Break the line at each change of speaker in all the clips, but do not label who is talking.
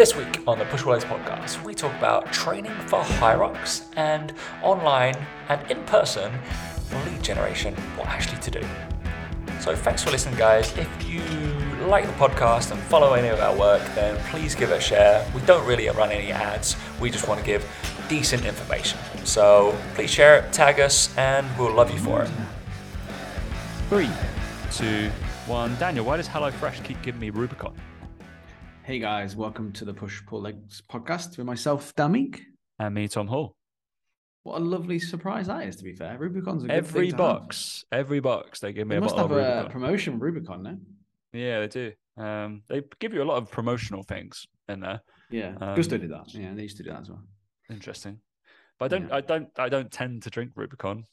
This week on the Push Pull Legs podcast, we talk about training for Hyrox and online and in person lead generation, what actually to do. So thanks for listening, guys. If you like the podcast and follow any of our work, then please give it a share. We don't really run any ads, we just want to give decent information. So please share it, tag us, and we'll love you for it.
Three, two, one. Daniel, why does HelloFresh keep giving me Rubicon?
Hey guys, welcome to the Push Pull Legs podcast with myself, Damik.
And me, Tom Hall.
What a lovely surprise that is, to be fair. Rubicon's a good
Every
thing to have.
box, every box, they give me
They
a
must
bottle
have a
Rubicon.
promotion Rubicon now.
yeah, they do. Um, they give you a lot of promotional things in there.
Yeah,
Um,
Gousto did that. Yeah, they used to do that as well.
Interesting. But I don't,
Yeah.
I don't, I don't tend to drink Rubicon.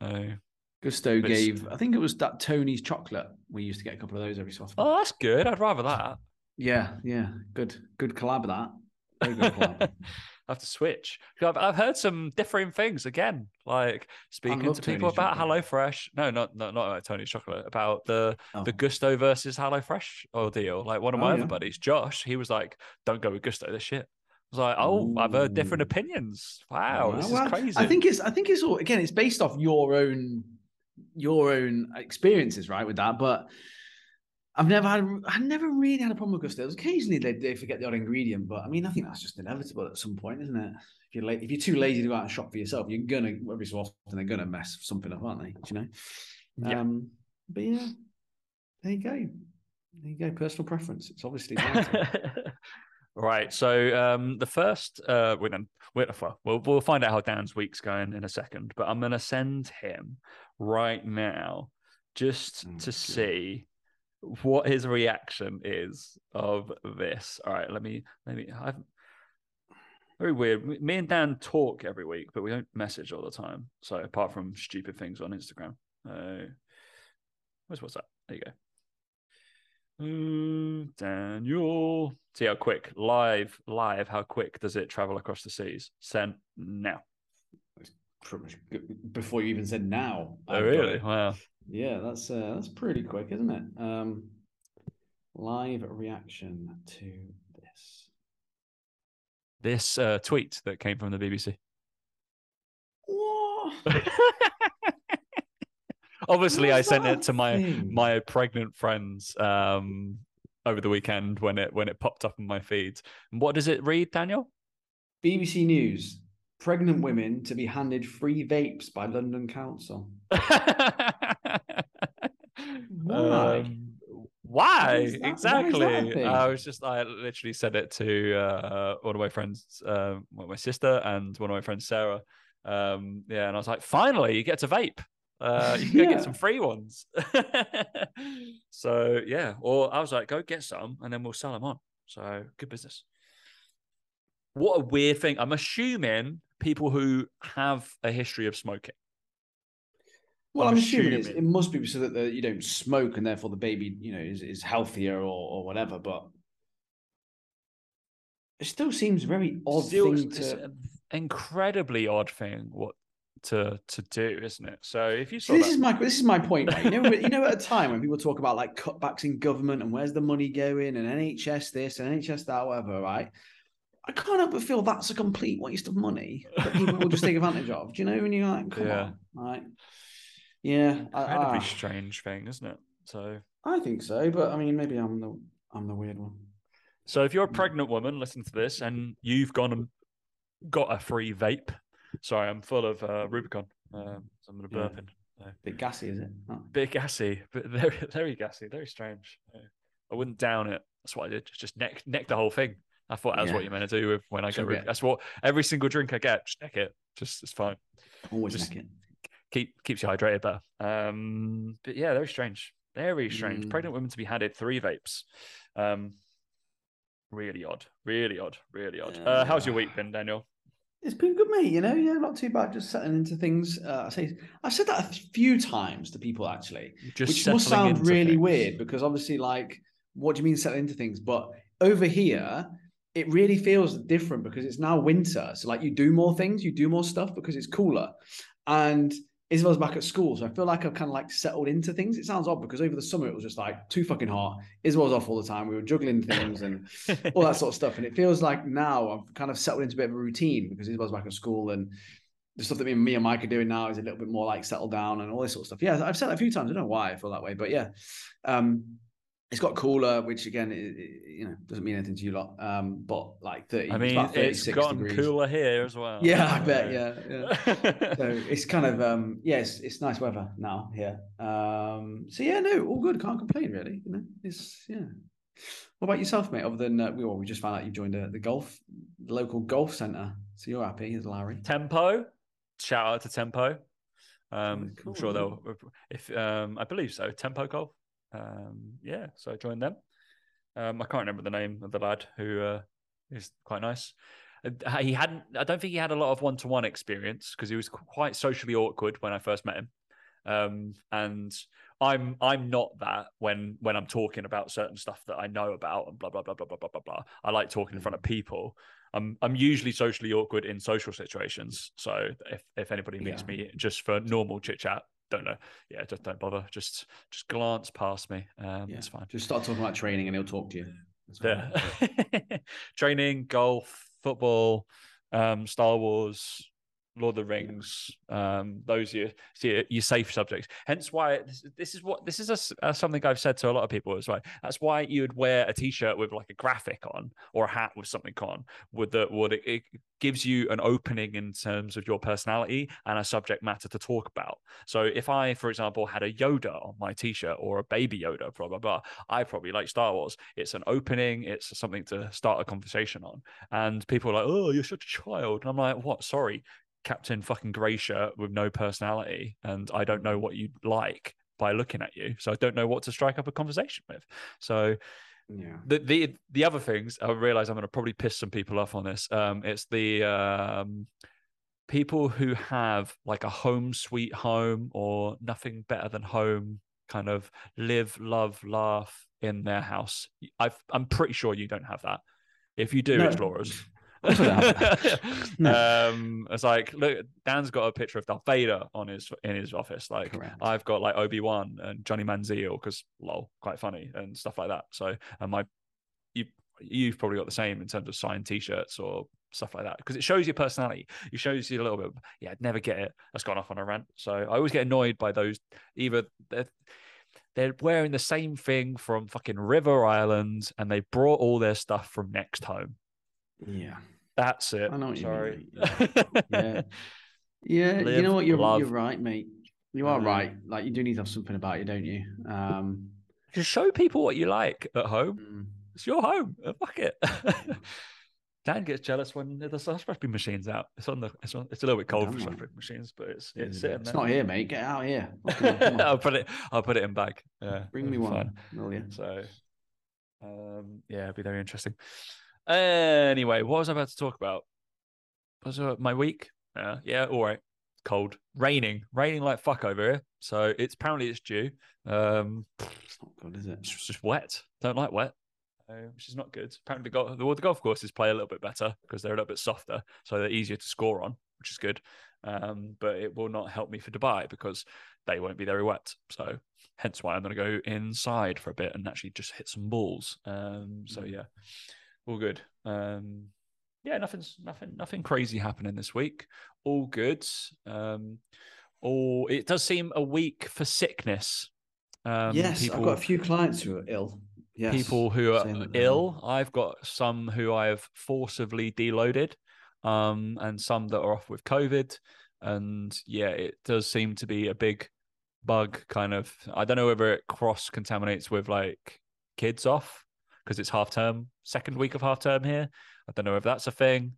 Uh, Gousto
gave, I think it was that Tony's chocolate. We used to get a couple of those every so often.
oh, that's good. I'd rather that.
Yeah, yeah, good, good collab. That very good collab.
I have to switch. I've, I've heard some differing things again, like speaking to people about
chocolate.
HelloFresh. No, not not not about Tony's chocolate. About the
Oh.
the Gousto versus HelloFresh ordeal. Like one of
Oh,
my
yeah.
other buddies, Josh, he was like, "Don't go with Gousto. This shit." I was like, "Oh, I've heard different
Ooh.
opinions. Wow, this
Well,
is crazy."
I think it's, I think it's all again. It's based off your own, your own experiences, right? With that, but I've never had, I never really had a problem with Gousto. Occasionally they, they forget the odd ingredient, but I mean, I think that's just inevitable at some point, isn't it? If you're late, if you're too lazy to go out and shop for yourself, you're gonna every so often they're gonna mess something up, aren't they? Do you know?
Yeah.
Um, but yeah, there you go. There you go. Personal preference. It's obviously
right. So um, the first, uh, we're, well, we'll we'll find out how Dan's week's going in a second, but I'm gonna send him right now just
Oh,
to
God.
see what his reaction is of this. All right. Let me let me. I've, very weird. Me- and Dan talk every week, but we don't message all the time. So apart from stupid things on Instagram. Uh, where's what's that? There you go. Mm, Daniel. See how quick live live. How quick does it travel across the seas? Send now.
Pretty much before you even said now.
Oh
I've
really? Wow.
Yeah, that's uh, that's pretty quick, isn't it? Um, live reaction to this.
This uh, tweet that came from the BBC.
What?
Obviously, I sent it to my
thing?
my pregnant friends um, over the weekend when it when it popped up in my feed. And what does it read, Daniel?
BBC News: Pregnant women to be handed free vapes by London Council. Why?
Um, why
Why that- why is that a
exactly?
thing?
I was just I literally said it to uh, one of my friends, uh, my sister, and one of my friends, Sarah. Um, yeah, and I was like, finally, you get to vape. Uh, you can go
Yeah.
get some free ones. so yeah, or I was like, go get some, and then we'll sell them on. So good business. What a weird thing. I'm assuming people who have a history of smoking.
Well,
I'm
I'm, assuming, it's, it must be so that the, you don't smoke and therefore the baby, you know, is, is healthier or, or whatever. But it still seems very odd
Still,
thing
it's
to.
an incredibly odd thing what to to do, isn't it? So if you saw
See, this
that,
is my this is my point, right? You know, you know, at a time when people talk about like cutbacks in government and where's the money going and NHS this and NHS that, whatever, right? I can't help but feel that's a complete waste of money that people will just take advantage of. Do you know? when you're like, come
Yeah.
on, right? Yeah,
incredibly
I,
strange thing, isn't it? So
I think so, but I mean, maybe I'm the I'm the weird one.
so if you're a pregnant woman, listen to this, and you've gone and got a free vape. Sorry, I'm full of uh, Rubicon. Um, so I'm gonna
Yeah.
burp in.
Bit gassy, is it? Oh.
Bit gassy, but very very gassy, very strange. Yeah. I wouldn't down it. That's what I did. Just, just neck neck the whole thing. I thought that's what
Yeah.
you're meant to do with when I get.
It.
That's what every single drink I get. Just neck it. Just it's fine.
Always
Just-
neck it.
keep keeps you hydrated better. Um, but yeah, very strange, very strange.
Mm.
Pregnant women to be handed three vapes. Um, really odd, really odd, really odd. Uh, how's your week been, Daniel?
It's been good, mate. You know, yeah, not too bad. Just settling into things. Uh, I say I've said that a few times to people actually,
Just
which must sound really
things.
weird because obviously, like, what do you mean settling into things? But over here, it really feels different because it's now winter. So, like, you do more things, you do more stuff because it's cooler, and Isabel's back at school, so I feel like I've kind of like settled into things. It sounds odd because over the summer it was just like too fucking hot. Isabel's off all the time. We were juggling things and all that sort of stuff. And it feels like now I've kind of settled into a bit of a routine because Isabel's back at school and the stuff that me, me and Mike are doing now is a little bit more like settled down and all this sort of stuff. Yeah, I've said that a few times. I don't know why I feel that way, but yeah. Um, it's got cooler, which again, it, it, you know, doesn't mean anything to you lot. Um, but like 30,
I mean,
it's,
it's gotten
degrees.
cooler here as well.
Yeah, I bet. Yeah, yeah. so it's kind of um, yeah, it's, it's nice weather now here. Um, so yeah, no, all good. Can't complain really. You know, it's yeah. What about yourself, mate? Other than uh, we, well, we just found out you joined the, the golf, the local golf centre. So you're happy, is Larry?
Tempo. Shout out to Tempo. Um,
cool,
I'm sure they'll, if um, I believe so. Tempo Golf. Um, yeah, so I joined them. Um, I can't remember the name of the lad who uh, is quite nice. Uh, He hadn't. I don't think he had a lot of one-to-one experience because he was quite socially awkward when I first met him. Um, and I'm I'm not that when when I'm talking about certain stuff that I know about and blah blah blah blah blah blah blah blah. I like talking in front of people. I'm I'm usually socially awkward in social situations. So if if anybody meets
Yeah.
me just for normal chit chat, don't know. Yeah, just don't bother. Just just glance past me. Um,
Yeah.
It's fine.
Just start talking about training and he'll talk to you. That's.
Yeah. Training, golf, football, um, Star Wars, Lord of the Rings. Um, those are your, your, your safe subjects. Hence why this, this is what this is a uh something I've said to a lot of people as well. That's why you would wear a t-shirt with like a graphic on or a hat with something on. With the would it, it gives you an opening in terms of your personality and a subject matter to talk about. So if I, for example, had a Yoda on my t-shirt or a baby Yoda, blah blah blah, I probably like Star Wars. It's an opening. It's something to start a conversation on. And people are like, "Oh, you're such a child," and I'm like, "What? Sorry, Captain fucking grey shirt with no personality, and I don't know what you like by looking at you, so I don't know what to strike up a conversation with." So
Yeah.
the the the other things I realize I'm going to probably piss some people off on this. Um, it's the um, people who have like a home sweet home or nothing better than home kind of live, love, laugh in their house. I've, I'm pretty sure you don't have that. If you do,
No.
explorers.
course I don't have that. No.
um, it's like look, Dan's got a picture of Darth Vader on his in his office. Like
Correct.
I've got like Obi Wan and Johnny Manziel because lol, quite funny and stuff like that. So and my you you've probably got the same in terms of signed T-shirts or stuff like that because it shows your personality. It shows you a little bit. Yeah, I'd never get it. That's gone off on a rant. So I always get annoyed by those. Either they're, they're wearing the same thing from fucking River Island and they brought all their stuff from next home.
Yeah.
That's it.
I know what you
Sorry.
mean, Yeah. Yeah. you know what? You're
love.
you're right, mate. You are
Mm.
right. Like you do need to have something about you, don't you? Um,
Just show people what you like at home.
mm,
It's your home. Uh, Fuck it. Dan gets jealous when the slush puppy machine's out. It's on the. It's on. It's a little bit cold
Damn
for slush puppy machines, but it's
it's
it's sitting
it's not here, mate. Get out here. Fucking on.
I'll put it. I'll put it in bag. Yeah,
Bring me one, will you?
So, um, yeah, it'd be very interesting. Anyway, what was I about to talk about? Was it my week? Yeah, yeah, all right. Cold, raining, raining like fuck over here. So it's apparently it's due. Um,
It's not good, is it?
it's just wet. Don't like wet, uh, which is not good. Apparently, the golf, the, well, the golf courses play a little bit better because they're a little bit softer, so they're easier to score on, which is good. Um, but it will not help me for Dubai because they won't be very wet. So, hence why I'm going to go inside for a bit and actually just hit some balls. Um, so
Mm.
yeah, all good. Um, yeah, nothing's nothing nothing crazy happening this week. All good. Um, all it does seem a week for sickness. Um,
yes,
people,
I've got a few clients who are ill. Yes,
people who are
saying that they are.
ill. I've got some who I have forcibly deloaded, um, and some that are off with COVID. And yeah, it does seem to be a big bug. Kind of, I don't know whether it cross contaminates with like kids off because it's half term, second week of half term here. I don't know if that's a thing.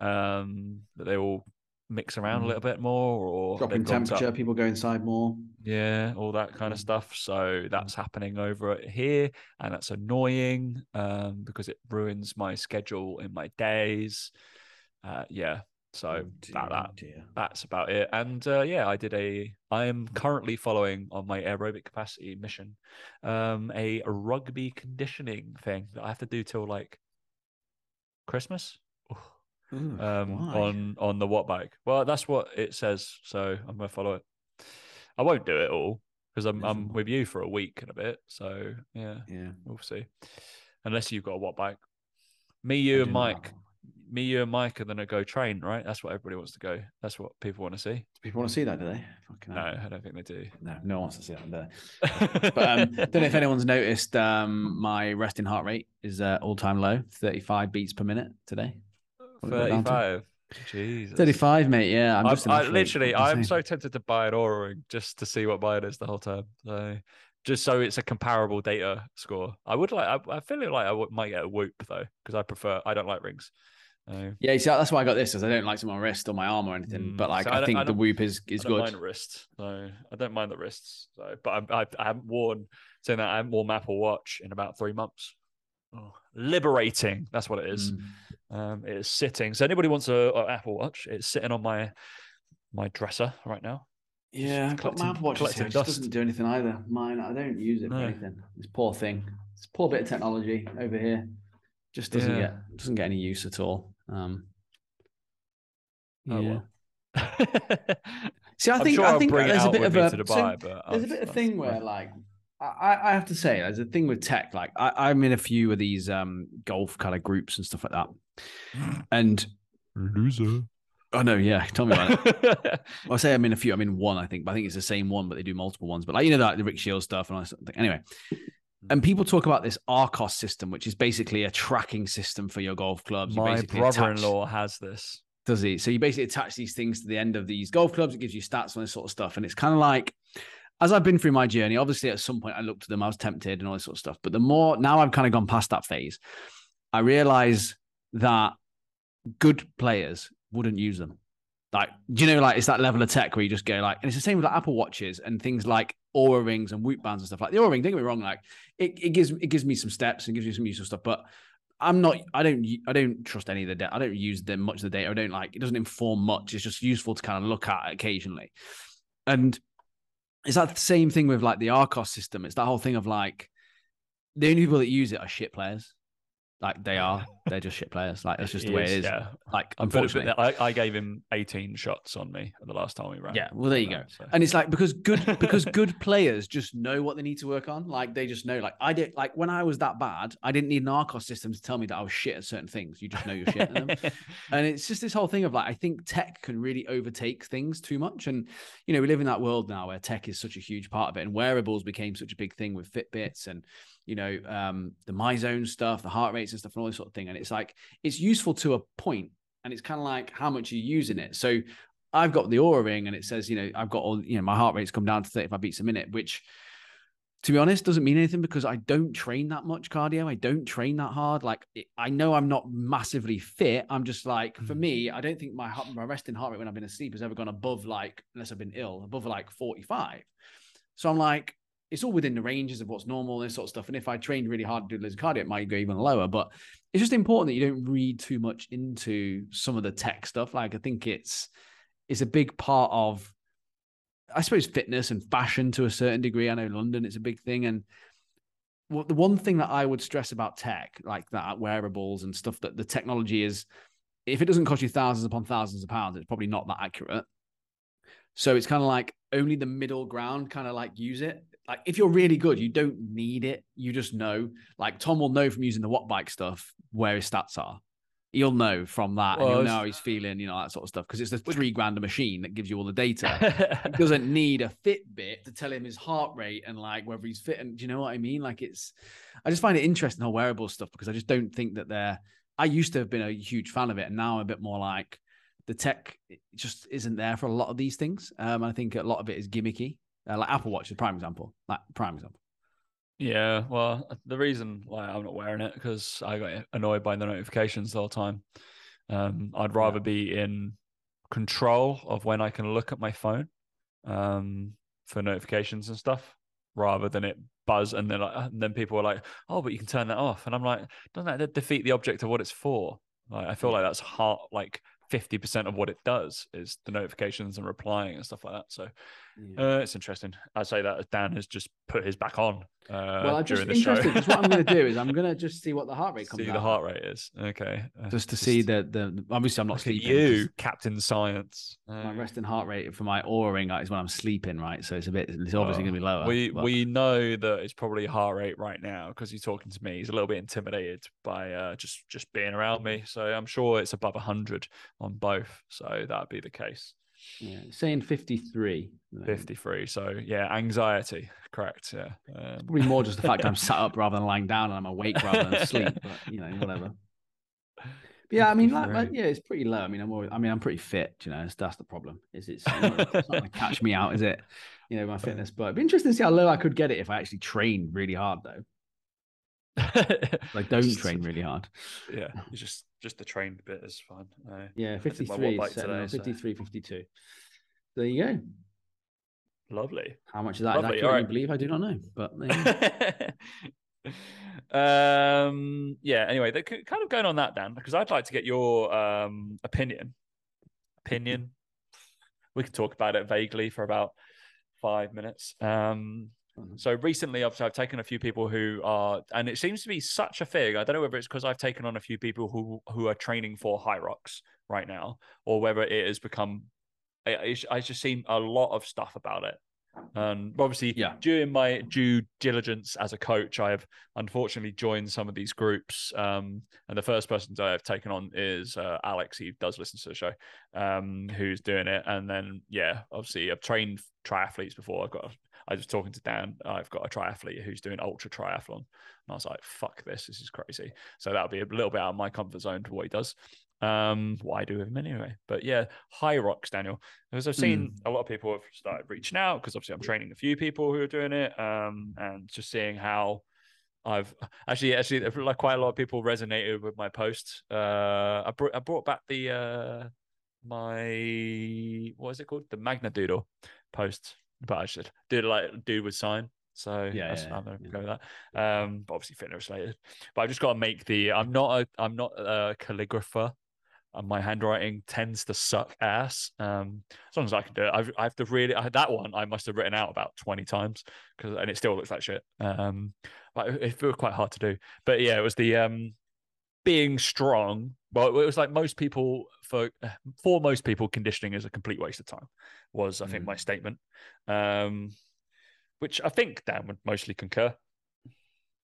Um, that they all mix around a
Mm.
little bit more, or
Dropping
they've gone to-
temperature, people go inside more.
yeah, all that kind of
Mm.
stuff. So that's happening over here, and that's annoying um, because it ruins my schedule in my days. Uh, yeah, so
Oh
that,
dear,
that
oh dear.
that's about it. And uh, yeah, I did a. I am currently following on my aerobic capacity mission, um, a rugby conditioning thing that I have to do till like Christmas.
Ooh,
Um,
why?
on on the Wattbike. Well, that's what it says, so I'm gonna follow it. I won't do it all because I'm I'm with you for a week and a bit. So yeah,
Yeah.
we'll see. Unless you've got a Wattbike. Me, you, and Mike. Me, you, and Mike are gonna go train, right? That's what everybody wants to go. That's what people want to see.
Do people want to see that, do they? Fucking
No,
hell.
I don't think they do.
No, no one wants to see that, do? But um, don't know if anyone's noticed. Um, my resting heart rate is uh, all time low, thirty-five beats per minute today. What did it go down to?
Thirty-five. Jesus.
Thirty-five, mate. Yeah, I'm just an
I, literally,
I
I'm so tempted to buy an Oura ring just to see what mine is the whole time. So, just so it's a comparable data score. I would like. I, I feel like I might get a Whoop though, because I prefer. I don't like rings. Uh,
Yeah, you see, that's why I got this, because I don't like on my wrist or my arm or anything.
Mm,
But like,
so I
I, think
I
the Whoop is is
I don't
good.
mind wrist. So I don't mind the wrists. So, but I, I, I haven't worn saying that I haven't worn my Apple Watch in about three months. Oh, liberating. That's what it is.
Mm.
Um, it is sitting. So anybody wants a, a Apple Watch? It's sitting on my my dresser right now.
Yeah, I've got my Apple Watch. It just doesn't do anything either. Mine, I don't use it for
No.
anything. This poor thing. This poor bit of technology over here just doesn't
Yeah.
get doesn't get any use at all. Um,
Oh,
yeah.
well.
See, I think
sure
I think
bring
there's a bit of a so
Dubai, but
there's a bit of thing where like I, I have to say there's a thing with tech like I, I'm in a few of these um golf kind of groups and stuff like that and
loser.
oh no yeah tell me about it I say I'm in a few I'm in one I think but I think it's the same one but they do multiple ones but like you know that the Rick Shields stuff and all that sort of thing anyway and people talk about this Arccos system which is basically a tracking system for your golf clubs You
My brother-in-law has this.
does he? So you basically attach these things to the end of these golf clubs. It gives you stats on this sort of stuff. And it's kind of like, as I've been through my journey, obviously at some point I looked at them, I was tempted and all this sort of stuff. But the more now I've kind of gone past that phase, I realize that good players wouldn't use them. Like, do you know, like it's that level of tech where you just go like, and it's the same with like Apple watches and things like Oura rings and Whoop bands and stuff like the Oura ring. Don't get me wrong, like it, it gives it gives me some steps and gives me some useful stuff, but I'm not. I don't. I don't trust any of the data. I don't use them much of the data. I don't like. It doesn't inform much. It's just useful to kind of look at occasionally. And it's that same thing with like the Arccos system. It's that whole thing of like the only people that use it are shit players. Like they are. They're just shit players. Like that's just the way it is.
Yeah.
Like
I, put it-
unfortunately.
I, I gave him 18 shots on me the last time we ran.
Yeah, well, there you
So,
go.
so-
And it's like because good because good players just know what they need to work on. Like they just know. Like I did. Like when I was that bad, I didn't need an Arccos system to tell me that I was shit at certain things. You just know you're shit at them. And it's just this whole thing of like, I think tech can really overtake things too much. And, you know, we live in that world now where tech is such a huge part of it. And wearables became such a big thing with Fitbits and, you know, um, the MyZone stuff, the heart rates and stuff, and all this sort of thing. And it's like, it's useful to a point, And it's kind of like how much you're using it. So I've got the Oura ring and it says, you know, I've got all, you know, my heart rate's come down to 35 beats a minute, which to be honest, doesn't mean anything because I don't train that much cardio. I don't train that hard. Like it, I know I'm not massively fit. I'm just like, for me, I don't think my heart, my resting heart rate when I've been asleep has ever gone above like, unless I've been ill, above like 45. So I'm like, it's all within the ranges of what's normal, this sort of stuff. And if I trained really hard to do of cardio, it might go even lower. But it's just important that you don't read too much into some of the tech stuff. Like I think it's it's a big part of I suppose fitness and fashion to a certain degree. I know London it's a big thing. And the one thing that I would stress about tech, like that wearables and stuff, that the technology is if it doesn't cost you thousands upon thousands of pounds, it's probably not that accurate. So it's kind of like only the middle ground, kind of like use it. Like if you're really good, you don't need it. You just know. Like Tom will know from using the Watt Bike stuff where his stats are. He'll know from that,
Well,
and he'll
it's-
know how he's feeling, you know, that sort of stuff. Because it's a three grand a machine that gives you all the data. he doesn't need a Fitbit to tell him his heart rate and like whether he's fit. And do you know what I mean? Like it's, I just find it interesting the whole wearable stuff because I just don't think that they're. I used to have been a huge fan of it, and now I'm a bit more like the tech just isn't there for a lot of these things. Um, I think a lot of it is gimmicky. Uh, like Apple Watch is prime example. Like prime example.
Yeah, well, the reason why I'm not wearing it because I got annoyed by the notifications the whole time. Um, I'd rather be in control of when I can look at my phone um, for notifications and stuff, rather than it buzz and then like, and then people are like, "Oh, but you can turn that off," and I'm like, "Doesn't that defeat the object of what it's for?" Like, I feel like that's hard, like fifty percent of what it does is the notifications and replying and stuff like that. So Uh, it's interesting. I'd say that Dan has just put his back on. Uh,
well, I'm just
the
interested because what I'm going to do is I'm going to just see what the heart rate comes
see
out.
the heart rate is okay. Uh,
just to see the the. Obviously, I'm not
look at
sleeping.
you,
'cause
Captain Science.
My
Uh,
resting heart rate for my Oura ring is when I'm sleeping, right? So it's a bit. It's obviously
well,
going to be lower.
We
but-
we know that it's probably heart rate right now because he's talking to me. He's a little bit intimidated by uh, just just being around me. So I'm sure it's above hundred on both. So that'd be the case.
Yeah, saying 53.
Fifty three. So yeah, anxiety. Correct. Yeah. Um,
Probably more just the fact I'm sat up rather than lying down and I'm awake rather than asleep. But you know, whatever. But yeah, I mean, like, like, yeah, it's pretty low. I mean, I'm always, I mean, I'm pretty fit. You know, that's, that's the problem. Is it's, it's not, it's not going to catch me out, is it? You know, my fitness. But it'd be interesting to see how low I could get it if I actually trained really hard, though. Like, don't train really hard.
Yeah, it's just just the trained bit is fine. Uh,
Yeah,
did my
53,
watt bike
is set- no,
today, so-
52. There you go.
lovely.
How much of that
Lovely,
is accurate? You
alright.
believe? I do not know, but there you go.
um yeah anyway they're kind of going on that dan because i'd like to get your um opinion opinion we could talk about it vaguely for about five minutes um
Mhm.
so recently I've, I've taken a few people who are and it seems to be such a thing i don't know whether it's because i've taken on a few people who who are training for Hyrox right now or whether it has become i, I- I just seen a lot of stuff about it. And obviously
Yeah.
during my due diligence as a coach i have unfortunately joined some of these groups. Um, and the first person that i've taken on is uh, alex. He does listen to the show um, who's doing it. And then yeah obviously i've trained triathletes before. I've got I was talking to Dan. I've got a triathlete who's doing ultra triathlon, and I was like, "Fuck this! This is crazy." So that'll be a little bit out of my comfort zone for what he does. Um, what I do with him anyway. But yeah, Hyrox, Daniel. Because I've seen a lot of people have started reaching out because obviously I'm training a few people who are doing it, um, and just seeing how I've actually actually like quite a lot of people resonated with my post. Uh, I brought I brought back the uh my what is it called the Magna Doodle post, but I should do it like dude with sign. So
Yeah,
that's,
yeah,
I'm gonna
yeah.
go with that. Um, but obviously fitness related. But I've just got to make the. I'm not a. I'm not a calligrapher. And my handwriting tends to suck ass. Um, as long as I can do it, I've, I have to really. I, that one I must have written out about twenty times because, and it still looks like shit. Um, but it, it feels quite hard to do. But yeah, it was the um, being strong. Well, it was like most people for for most people, conditioning is a complete waste of time. Was I think
Mm.
my statement, um, which I think Dan would mostly concur.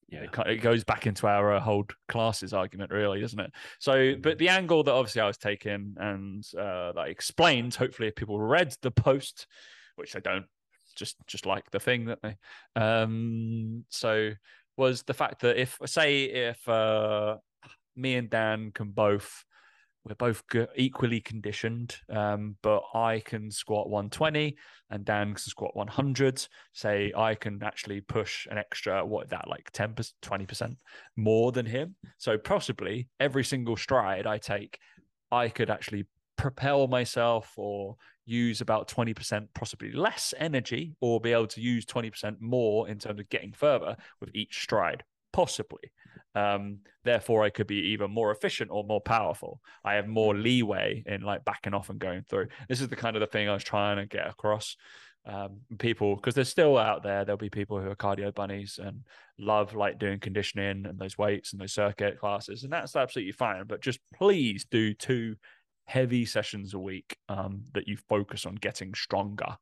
Yeah.
It, it goes back into our uh, hold classes argument, really, doesn't it? So, but the angle that obviously I was taking and uh, that I explained, hopefully, if people read the post, which they don't, just just like the thing that they, um, so was the fact that if say if uh, me and Dan can both we're both equally conditioned, um, but I can squat 120 and Dan can squat 100. Say I can actually push an extra, what that like 10%, 20% more than him. So possibly every single stride I take, I could actually propel myself or use about 20% possibly less energy or be able to use 20% more in terms of getting further with each stride possibly um therefore i could be either more efficient or more powerful. I have more leeway in like backing off and going through. This is the kind of the thing i was trying to get across um people because there's still out there there'll be people who are cardio bunnies and love like doing conditioning and those weights and those circuit classes and that's absolutely fine but just please do two heavy sessions a week um that you focus on getting stronger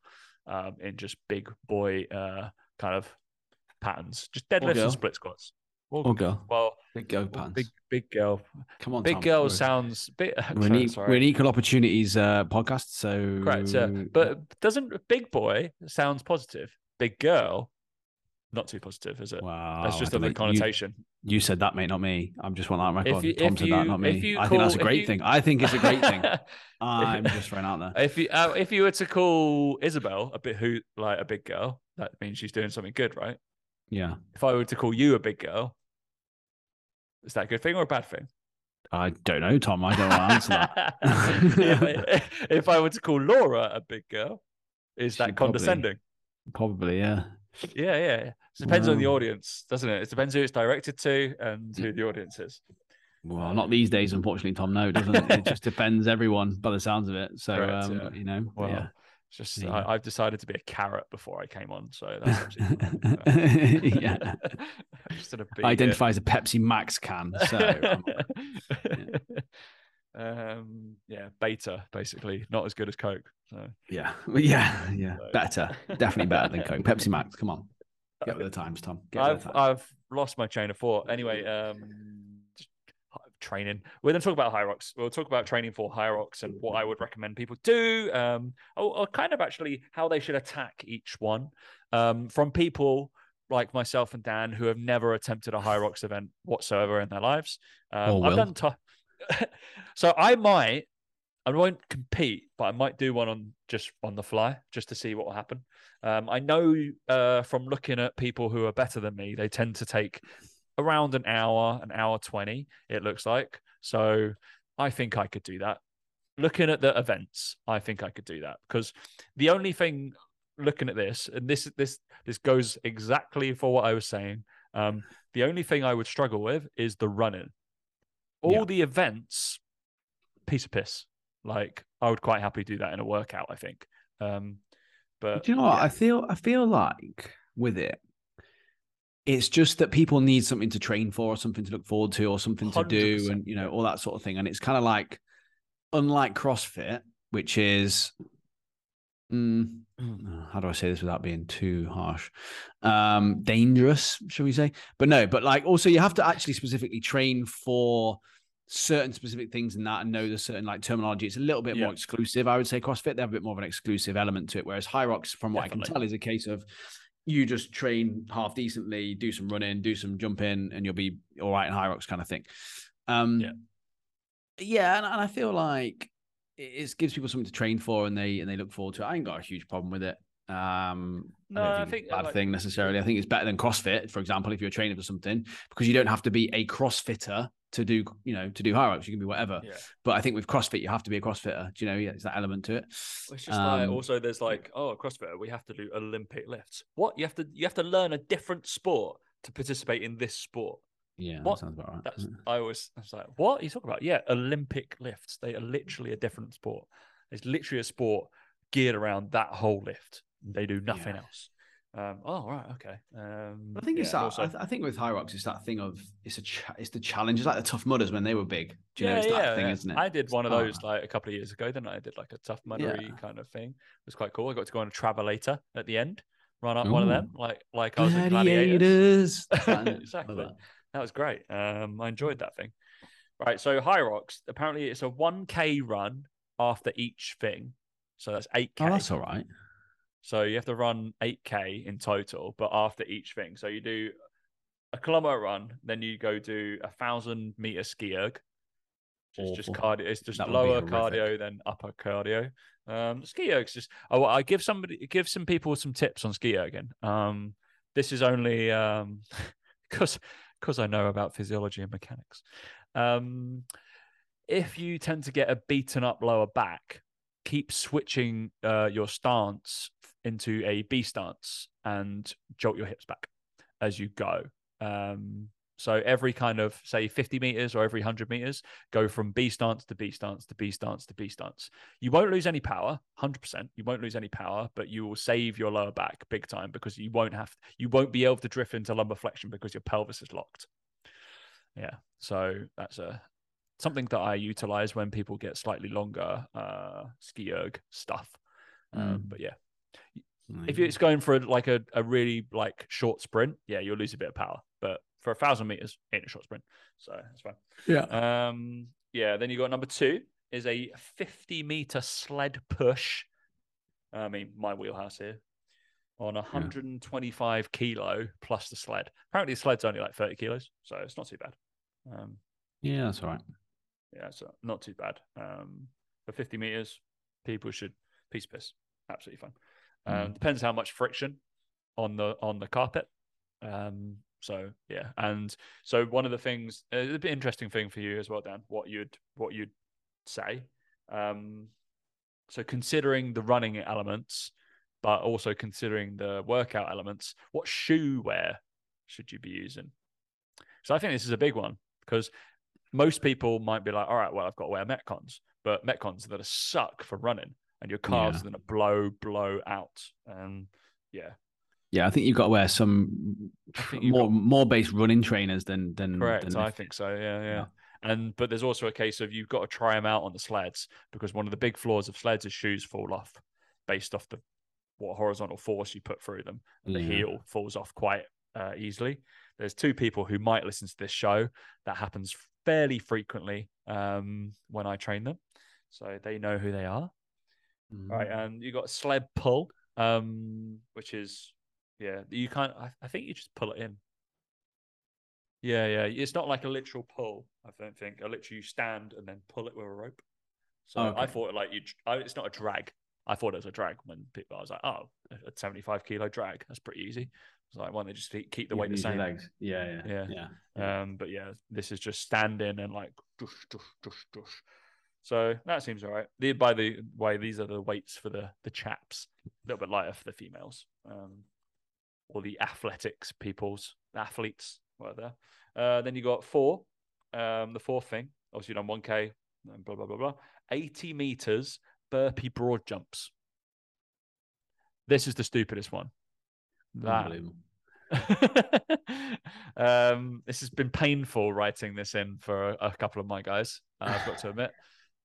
um in just big boy uh kind of patterns. Just deadlifts and split squats
Or girl.
well
Big
girl
pants.
big big girl
Come on,
big
Tom.
girl sounds bit
We're an, e- we're an equal opportunities uh, podcast, so
correct yeah. but doesn't big boy sounds positive big girl not too positive is it
wow,
that's just a connotation
You, you said that, mate, not me. I'm just want that on record.
you-
Tom
if
said that,
you-
not
if
me. I think that's a great thing. I think it's a great thing. I'm just throwing out there.
if you uh, if you were to call Isabel a bit who like a big girl, that means she's doing something good, right?
Yeah,
If I were to call you a big girl, is that a good thing or a bad thing?
I don't know, Tom. I don't want to answer that.
if, if I were to call Laura a big girl, is
She
that condescending?
Probably, yeah.
Yeah, yeah. It depends on the audience, doesn't it? It depends who it's directed to and who the audience is.
Well, not these days, unfortunately, Tom. No, it doesn't. it just depends everyone by the sounds of it. So,
Correct,
um,
yeah.
you know,
Well,
yeah.
It's just
you
I, I've decided to be a carrot before I came on, so that's
yeah.
just in a big, uh,
Identify as a Pepsi Max can. So um,
um, yeah, beta basically, not as good as Coke. So
yeah, yeah, yeah,
So-
better, definitely better than Coke. Pepsi Max, come on, get with the times, Tom. Get
I've
times.
I've lost my chain of thought. Anyway, um, training. We're going to talk about Hyrox. We'll talk about training for Hyrox and what I would recommend people do. Um, or, or kind of actually how they should attack each one. Um, from people like myself and Dan who have never attempted a Hyrox event whatsoever in their lives. Um,
Or
I've done. To- so I might. I won't compete, but I might do one on just on the fly, just to see what will happen. Um, I know uh, from looking at people who are better than me, they tend to take around an hour, an hour 20, it looks like. So I think I could do that. Looking at the events, I think I could do that because the only thing looking at this, and this this this goes exactly for what I was saying. Um, the only thing I would struggle with is the running. All
Yeah.
the events, piece of piss. Like I would quite happily do that in a workout. I think. Um, but
Do you know what?
yeah.
I feel I feel like with it, it's just that people need something to train for, or something to look forward to, or something to do, and you know all that sort of thing. And it's kind of like, unlike CrossFit, which is, mm, how do I say this without being too harsh? Um, dangerous, shall we say? But no, but like also you have to actually specifically train for certain specific things in that and know the certain like terminology. It's a little bit
Yeah.
more exclusive. I would say CrossFit, they have a bit more of an exclusive element to it. Whereas Hyrox, from what I can tell, is a case of you just train half decently, do some running, do some jumping, and you'll be all right in Hyrox kind of thing. Um
Yeah.
yeah, and, and I feel like it, it gives people something to train for and they and they look forward to it. I ain't got a huge problem with it. Um
No,
I
I
don't think,
think,
it's a bad
like-
thing necessarily. I think it's better than CrossFit, for example, if you're training for something, because you don't have to be a CrossFitter to do, you know, to do Hyrox. You can be whatever.
yeah.
But I think with CrossFit, you have to be a CrossFitter. Do you know? Yeah, it's that element to it.
It's just like
Um,
also there's like oh CrossFit we have to do Olympic lifts. What you have to you have to learn a different sport to participate in this sport.
Yeah,
What?
that sounds about right.
That's I always I was like what are you talking about? Yeah, Olympic lifts. They are literally a different sport. It's literally a sport geared around that whole lift. They do nothing
Yeah.
else. Um, oh right, okay. Um,
I think it's
yeah,
that.
also-
I, th- I think with Hyrox, it's that thing of it's a cha- it's the challenge. It's like the tough mudders when they were big. Do you know? It's that thing, isn't it?
I did
It's
one of those like a couple of years ago, didn't I? I did like a tough
Yeah.
muddery kind of thing. It was quite cool. I got to go on a travelator at the end, run up one of them, like like I was gladiators.
gladiators.
Exactly.
that.
That was great. Um, I enjoyed that thing. Right. So Hyrox. Apparently, it's a one k run after each thing. So that's eight k.
Oh, that's all right.
So you have to run 8k in total, but after each thing. So you do a kilometer run, then you go do a thousand meter ski erg. Which is just cardio. It's just
That
lower cardio than upper cardio. Um, ski erg's just. Oh, I give somebody give some people some tips on ski erging. Um, this is only um because because I know about physiology and mechanics. Um, if you tend to get a beaten up lower back, keep switching uh, your stance into a B stance and jolt your hips back as you go. Um, so every kind of say 50 meters or every 100 meters, go from B stance to B stance to B stance to B stance. You won't lose any power, 100%. You won't lose any power, but you will save your lower back big time because you won't have you won't be able to drift into lumbar flexion because your pelvis is locked. Yeah. So that's a something that I utilize when people get slightly longer uh ski erg stuff. Um,
Mm.
but yeah, If it's going for like a, a really like short sprint, yeah, you'll lose a bit of power. But for a thousand meters, ain't a short sprint, so that's fine.
yeah.
Um, yeah. Then you got number two is a fifty meter sled push. I mean, my wheelhouse here on 125 kilo plus the sled. Apparently, the sled's only like 30 kilos, so it's not too bad. Um,
Yeah, that's all right.
yeah, so not too bad. Um, for 50 meters, people should piece of piss, absolutely fine. Um,
Mm.
Depends how much friction on the on the carpet. Um, so yeah, and so one of the things, uh, a bit interesting thing for you as well, Dan. What you'd what you'd say. Um, so considering the running elements, but also considering the workout elements, what shoe wear should you be using? So I think this is a big one because most people might be like, all right, well, I've got to wear Metcons, but Metcons that are suck for running and your calves
Yeah.
are going to blow, blow out. And yeah,
Yeah, I think you've got to wear some
I think you've
more
got-
more based running trainers than than
correct.
Than
I think so. Yeah, yeah.
Yeah.
And but there's also a case of you've got to try them out on the sleds because one of the big flaws of sleds is shoes fall off based off the what horizontal force you put through them, and the heel falls off quite uh, easily. There's two people who might listen to this show that happens fairly frequently um, when I train them, so they know who they are.
Mm.
Right, and you got sled pull, um, which is yeah, you can't. I, I think you just pull it in. Yeah, yeah. It's not like a literal pull. I don't think. I literally you stand and then pull it with a rope. So I thought like you. I, it's not a drag. I thought it was a drag when people. I was like, oh, a seventy-five kilo drag. That's pretty easy. It's like, why don't they just keep the
You
weight the same?
legs. Yeah, yeah,
Yeah.
yeah. yeah.
Um, but yeah, this is just standing and like dush, dush, dush, dush. So that seems all right. The, by the way, these are the weights for the the chaps, a little bit lighter for the females, um, or the athletics peoples, athletes, whatever. Uh, then you got four. Um, the fourth thing, obviously, you've done one k, and blah blah blah blah. Eighty meters burpee broad jumps. This is the stupidest one. That um, this has been painful writing this in for a, a couple of my guys. uh, I've got to admit,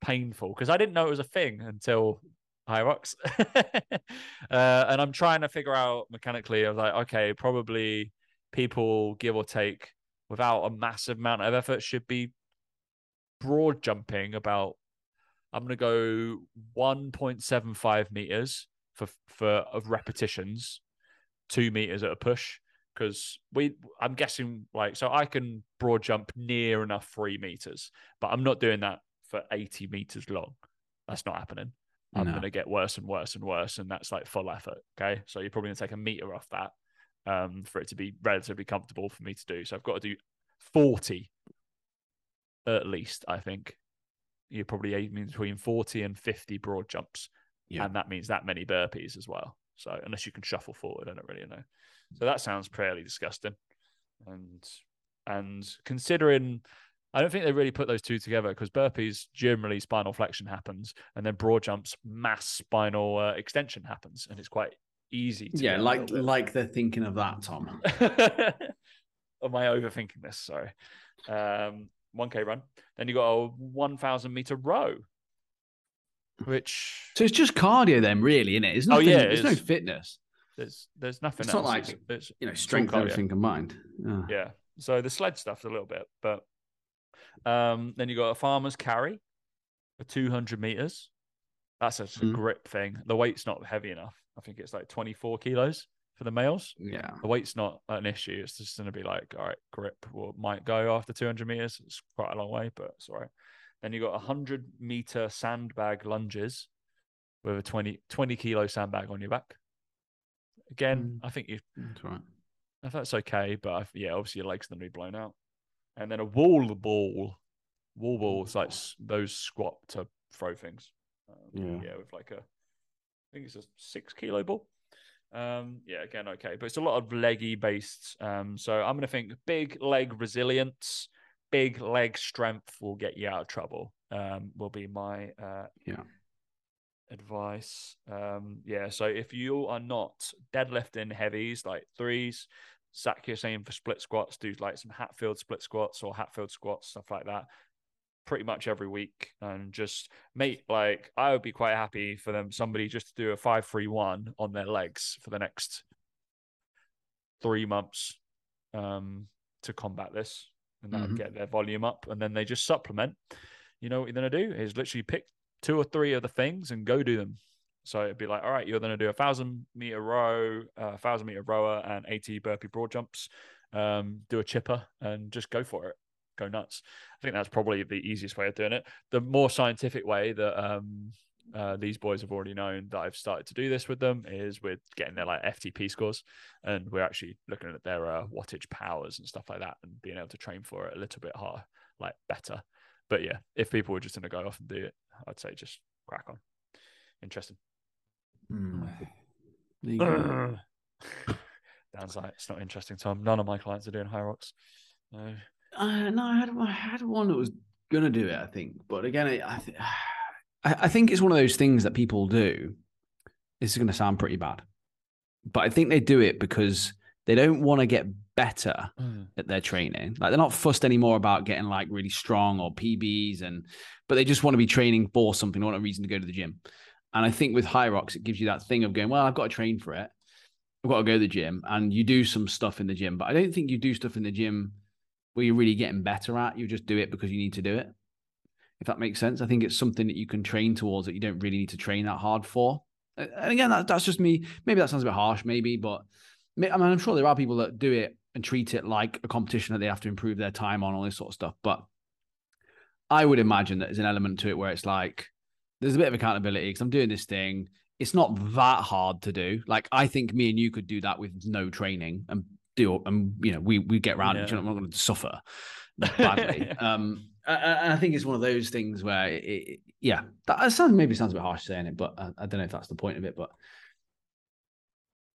painful because I didn't know it was a thing until Hyrox, uh, and I'm trying to figure out mechanically. I was like, okay, probably people give or take without a massive amount of effort should be broad jumping about. I'm gonna go 1.75 meters for for of repetitions two meters at a push because we i'm guessing like so i can broad jump near enough three meters but i'm not doing that for 80 meters long that's not happening i'm
No.
going to get worse and worse and worse and that's like full effort okay so you're probably going to take a meter off that um, for it to be relatively comfortable for me to do so i've got to do 40 at least i think you're probably aiming between 40 and 50 broad jumps
Yeah.
and that means that many burpees as well. So unless you can shuffle forward, I don't really know. So that sounds fairly disgusting. And and considering I don't think they really put those two together because burpees generally spinal flexion happens, and then broad jumps mass spinal uh, extension happens, and it's quite easy. To
Yeah, like like they're thinking of that, Tom.
Am I overthinking this? Sorry. Um, 1K run. Then you got a 1,000 meter row, which
So it's just cardio then, really, isn't it? It's
Oh, yeah, it
it's no fitness.
there's there's nothing
It's
else.
not like-
It's- it's-
You know, strength, everything combined. Yeah.
Yeah. So the sled stuff's a little bit, but um, then you got a farmer's carry for 200 meters. That's a,
Mhm.
grip thing. The weight's not heavy enough. I think it's like 24 kilos for the males.
Yeah.
The weight's not an issue. It's just going to be like, all right, grip will, might go after 200 meters. It's quite a long way, but it's all right. Then you got 100 meter sandbag lunges with a 20, 20 kilo sandbag on your back. Again,
Mm.
I think you
That's right.
I thought it's okay, but I, yeah, obviously your legs are going to be blown out. And then a wall ball, wall ball, like those squat to throw things. Um,
Yeah.
yeah, with like a, I think it's a six kilo ball. Um, yeah, again, okay, but it's a lot of leggy based. Um, so I'm going to think big leg resilience, big leg strength will get you out of trouble. Um, will be my uh,
Yeah.
advice. Um, yeah, so if you are not deadlifting heavies like threes, Zach, you're saying for split squats, do like some Hatfield split squats or Hatfield squats, stuff like that, pretty much every week. And just mate, like I would be quite happy for them, somebody just to do a five, three, one on their legs for the next three months um, to combat this. And that would
Mhm.
get their volume up. And then they just supplement. You know what you're going to do is literally pick two or three of the things and go do them. So it'd be like, all right, you're going to do a thousand meter row, a thousand meter rower, and 80 burpee broad jumps. Um, do a chipper and just go for it. Go nuts. I think that's probably the easiest way of doing it. The more scientific way that um, uh, these boys have already known that I've started to do this with them is with getting their like FTP scores, and we're actually looking at their uh, wattage powers and stuff like that, and being able to train for it a little bit harder, like better. But yeah, if people were just going to go off and do it, I'd say just crack on. Interesting.
Mm. Go.
Dan's like, it's not interesting, Tom. None of my clients are doing high rocks. No.
Uh, no, I had, I had one that was gonna do it, I think, but again, I, I, th- I, I think it's one of those things that people do. This is going to sound pretty bad, but I think they do it because they don't want to get better
Mm.
at their training. Like they're not fussed anymore about getting like really strong or PBs, and but they just want to be training for something. They want a reason to go to the gym. And I think with Hyrox, it gives you that thing of going, well, I've got to train for it. I've got to go to the gym, and you do some stuff in the gym. But I don't think you do stuff in the gym where you're really getting better at. You just do it because you need to do it. If that makes sense, I think it's something that you can train towards that you don't really need to train that hard for. And again, that, that's just me. Maybe that sounds a bit harsh, maybe, but I mean, I'm sure there are people that do it and treat it like a competition that they have to improve their time on, all this sort of stuff. But I would imagine that there's an element to it where it's like there's a bit of accountability because I'm doing this thing. It's not that hard to do. Like I think me and you could do that with no training and do, and you know, we we get around it.
Yeah.
I'm not going to suffer badly. um, I- I, I think it's one of those things where, it, it- yeah, that sounds maybe sounds a bit harsh saying it, but I, I don't know if that's the point of it. But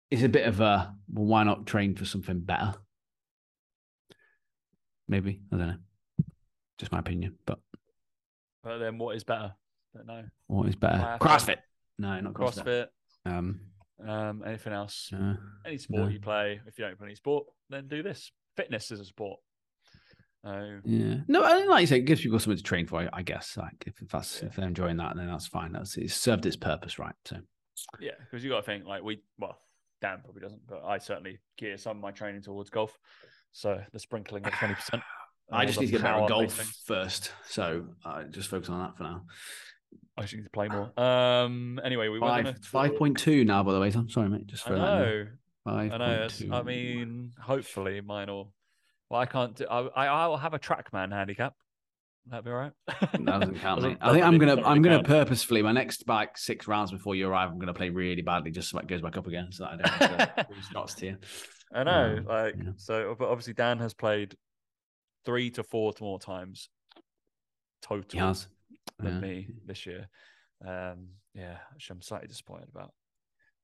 it's a bit of a well, why not train for something better? Maybe I don't know. Just my opinion, but
But then what is better? Don't know.
what is better? CrossFit? No, not CrossFit.
CrossFit.
Um,
Um, anything else?
uh,
Any sport
no.
you play. If you don't play any sport, then do this. Fitness is a sport. Uh,
yeah. No, I like you say, it gives people something to train for. I, guess. Like if, if that's
Yeah.
if they're enjoying that, then that's fine. That's it's served its purpose, right? So
yeah, because you got to think like we. Well, Dan probably doesn't, but I certainly gear some of my training towards golf. So the sprinkling of twenty percent.
I just need to get better at golf first. So I just focus on that for now.
I just need to play more. Um. Anyway, we
Five five point two now, by the way. I'm sorry, mate. Just
I
for that.
know.
Five
I know. I mean, hopefully mine will. Well, I can't do. I I I'll have a trackman handicap. That'd be all right.
that doesn't count,
Doesn't-
I think I'm gonna I'm
really
gonna
count.
purposefully my next like six rounds before you arrive. I'm gonna play really badly just so it goes back up again, so that I don't have to to you.
I know,
Um,
like
yeah.
so. But obviously, Dan has played three to four more times total
He has.
Than
Yeah.
me this year. Um, yeah, which I'm slightly disappointed about.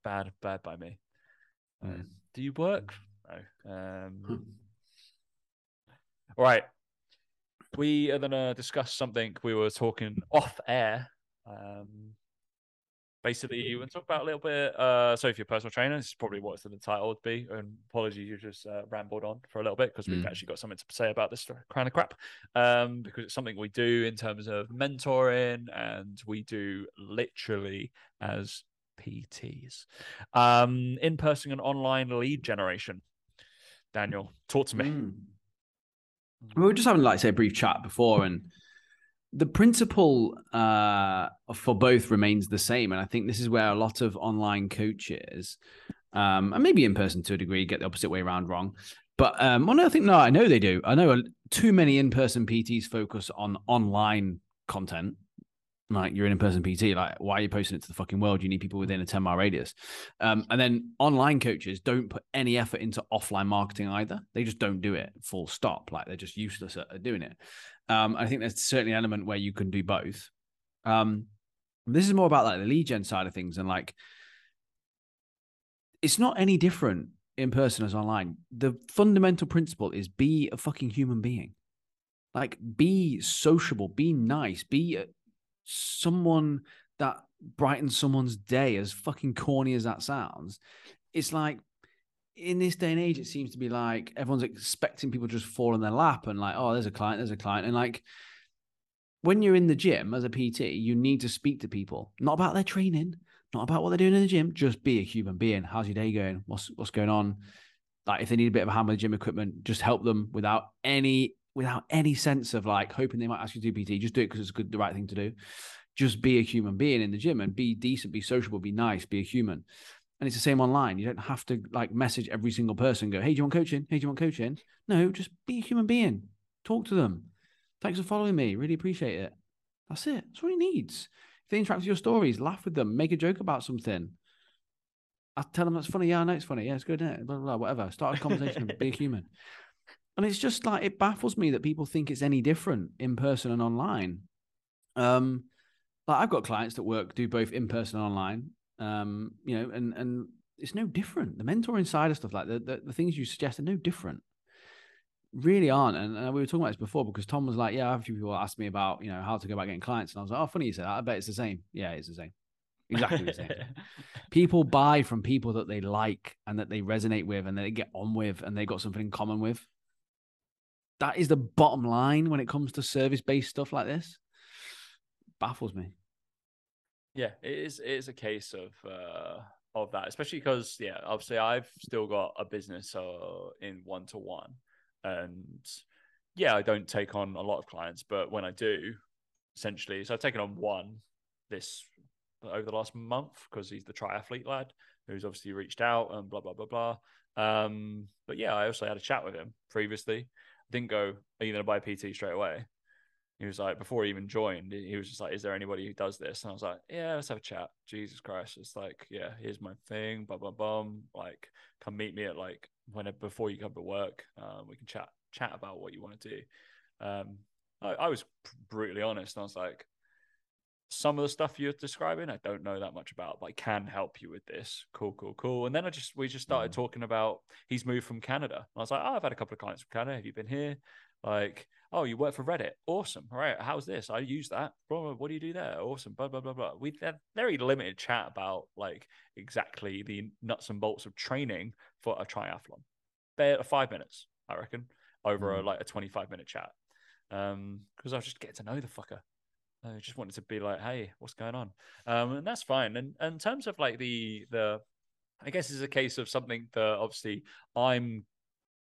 Bad, bad by me.
Mm.
Um, do you work? No. Um,
Hmm.
all right. We are going to discuss something we were talking off air. Um, basically, we want to talk about a little bit. Uh, so, if you're a personal trainer, this is probably what the title would be. And apologies, you just uh, rambled on for a little bit because we've
Mm.
actually got something to say about this kind of crap. Um, because it's something we do in terms of mentoring, and we do literally as PTs, um, in person and online lead generation. Daniel, talk to me.
Mm. We were just having like say a brief chat before, and the principle uh, for both remains the same. And I think this is where a lot of online coaches, um, and maybe in person to a degree, get the opposite way around wrong. But um, well, no, I think no, I know they do. I know too many in-person PTs focus on online content. Like you're an in-person PT, like why are you posting it to the fucking world? You need people within a 10 mile radius. Um, and then online coaches don't put any effort into offline marketing either. They just don't do it full stop. Like they're just useless at, at doing it. Um, I think there's certainly an element where you can do both. Um, this is more about like the lead gen side of things and like it's not any different in person as online. The fundamental principle is be a fucking human being. Like be sociable, be nice, be uh, someone that brightens someone's day as fucking corny as that sounds. It's like in this day and age, it seems to be like everyone's expecting people to just fall in their lap and like, oh, there's a client, there's a client. And like when you're in the gym as a PT, you need to speak to people, not about their training, not about what they're doing in the gym. Just be a human being. How's your day going? What's what's going on? Like if they need a bit of a hand with gym equipment, just help them without any without any sense of like hoping they might ask you to do PT. Just do it because it's good, the right thing to do. Just be a human being in the gym and be decent, be sociable, be nice, be a human. And it's the same online. You don't have to like message every single person, go, hey, do you want coaching? Hey, do you want coaching? No, just be a human being. Talk to them. Thanks for following me. Really appreciate it. That's it. That's all he needs. If they interact with your stories, laugh with them, make a joke about something. I tell them that's funny. Yeah, I know it's funny. Yeah, it's good. It? Blah, blah, blah, whatever. Start a conversation be a human. And it's just like it baffles me that people think it's any different in person and online. Um, like I've got clients that work do both in person and online. Um, you know, and and it's no different. The mentoring side of stuff, like the, the the things you suggest, are no different. really aren't. And, and we were talking about this before because Tom was like, "Yeah, a few people asked me about you know how to go about getting clients," and I was like, "Oh, funny you said that. I bet it's the same. Yeah, it's the same. Exactly the same. people buy from people that they like and that they resonate with and that they get on with and they got something in common with. That is the bottom line when it comes to service based stuff like this. Baffles me.
Yeah, it is. It is a case of uh, of that, especially because yeah, obviously I've still got a business uh, in one to one, and yeah, I don't take on a lot of clients, but when I do, essentially, so I've taken on one this over the last month because he's the triathlete lad who's obviously reached out and blah blah blah blah. Um, but yeah, I also had a chat with him previously. Didn't go, are you going to buy PT straight away? He was like, before he even joined, he was just like, "Is there anybody who does this?" And I was like, "Yeah, let's have a chat." Jesus Christ, it's like, yeah, here's my thing, blah blah blah. Like, come meet me at like when before you come to work. Um, we can chat chat about what you want to do. Um, I, I was brutally honest. And I was like, some of the stuff you're describing, I don't know that much about, but I can help you with this. Cool, cool, cool. And then I just we just started mm. talking about he's moved from Canada. I was like, oh, I've had a couple of clients from Canada. Have you been here? Like, oh, you work for Reddit. Awesome. All right. How's this? I use that. What do you do there? Awesome. Blah, blah, blah, blah. We had very limited chat about like exactly the nuts and bolts of training for a triathlon. Bare five minutes, I reckon, over mm. a, like a 25 minute chat. Um, because I was just getting to know the fucker. I just wanted to be like, hey, what's going on? Um, and that's fine. And, and in terms of like the the, I guess it's a case of something that obviously I'm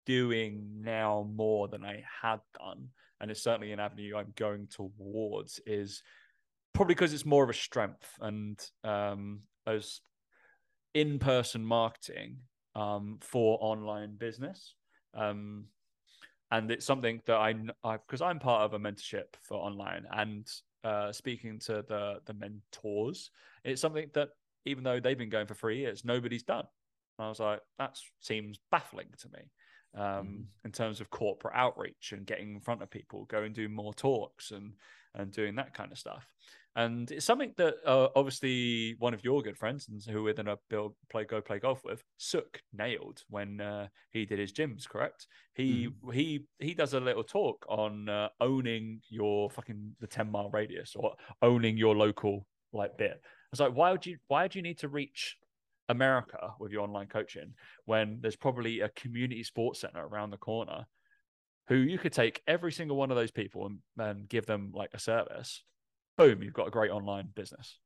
doing now more than I had done, and it's certainly an avenue I'm going towards. Is probably because it's more of a strength and um, as in-person marketing um, for online business. Um, and it's something that I, because I'm part of a mentorship for online, and uh, speaking to the the mentors, it's something that even though they've been going for three years, nobody's done. And I was like, that seems baffling to me. Um, mm. in terms of corporate outreach and getting in front of people, go and do more talks and and doing that kind of stuff. And it's something that uh, obviously one of your good friends and who we're gonna build play go play golf with, Suk nailed when uh, he did his gyms. Correct? He mm. he he does a little talk on uh, owning your fucking the ten mile radius or owning your local like bit. I was like, why would you why would you need to reach America with your online coaching when there's probably a community sports center around the corner who you could take every single one of those people and, and give them like a service boom, you've got a great online business.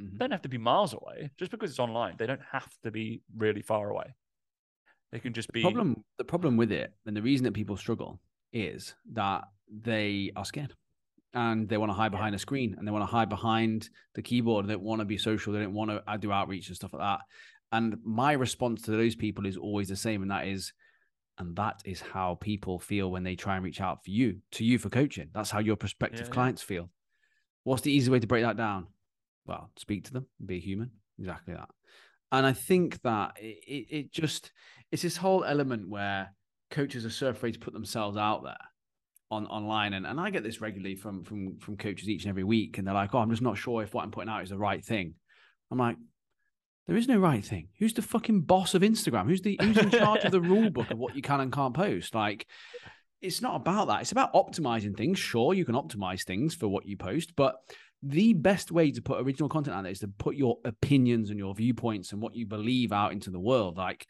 Mm-hmm. They don't have to be miles away. Just because it's online, they don't have to be really far away. They can just be
the problem. The problem with it, and the reason that people struggle, is that they are scared and they want to hide behind a screen and they want to hide behind the keyboard. They don't want to be social. They don't want to uh, do outreach and stuff like that. And my response to those people is always the same, and that is, and that is how people feel when they try and reach out for you, to you for coaching. That's how your prospective yeah, clients yeah. feel. What's the easy way to break that down? Well, speak to them, be human. Exactly that. And I think that it, it just it's this whole element where coaches are so afraid to put themselves out there on online and, and I get this regularly from from from coaches each and every week and they're like oh I'm just not sure if what I'm putting out is the right thing I'm like there is no right thing who's the fucking boss of Instagram who's the who's in charge of the rule book of what you can and can't post like it's not about that. It's about optimizing things. Sure, you can optimize things for what you post, but the best way to put original content out there is to put your opinions and your viewpoints and what you believe out into the world. Like,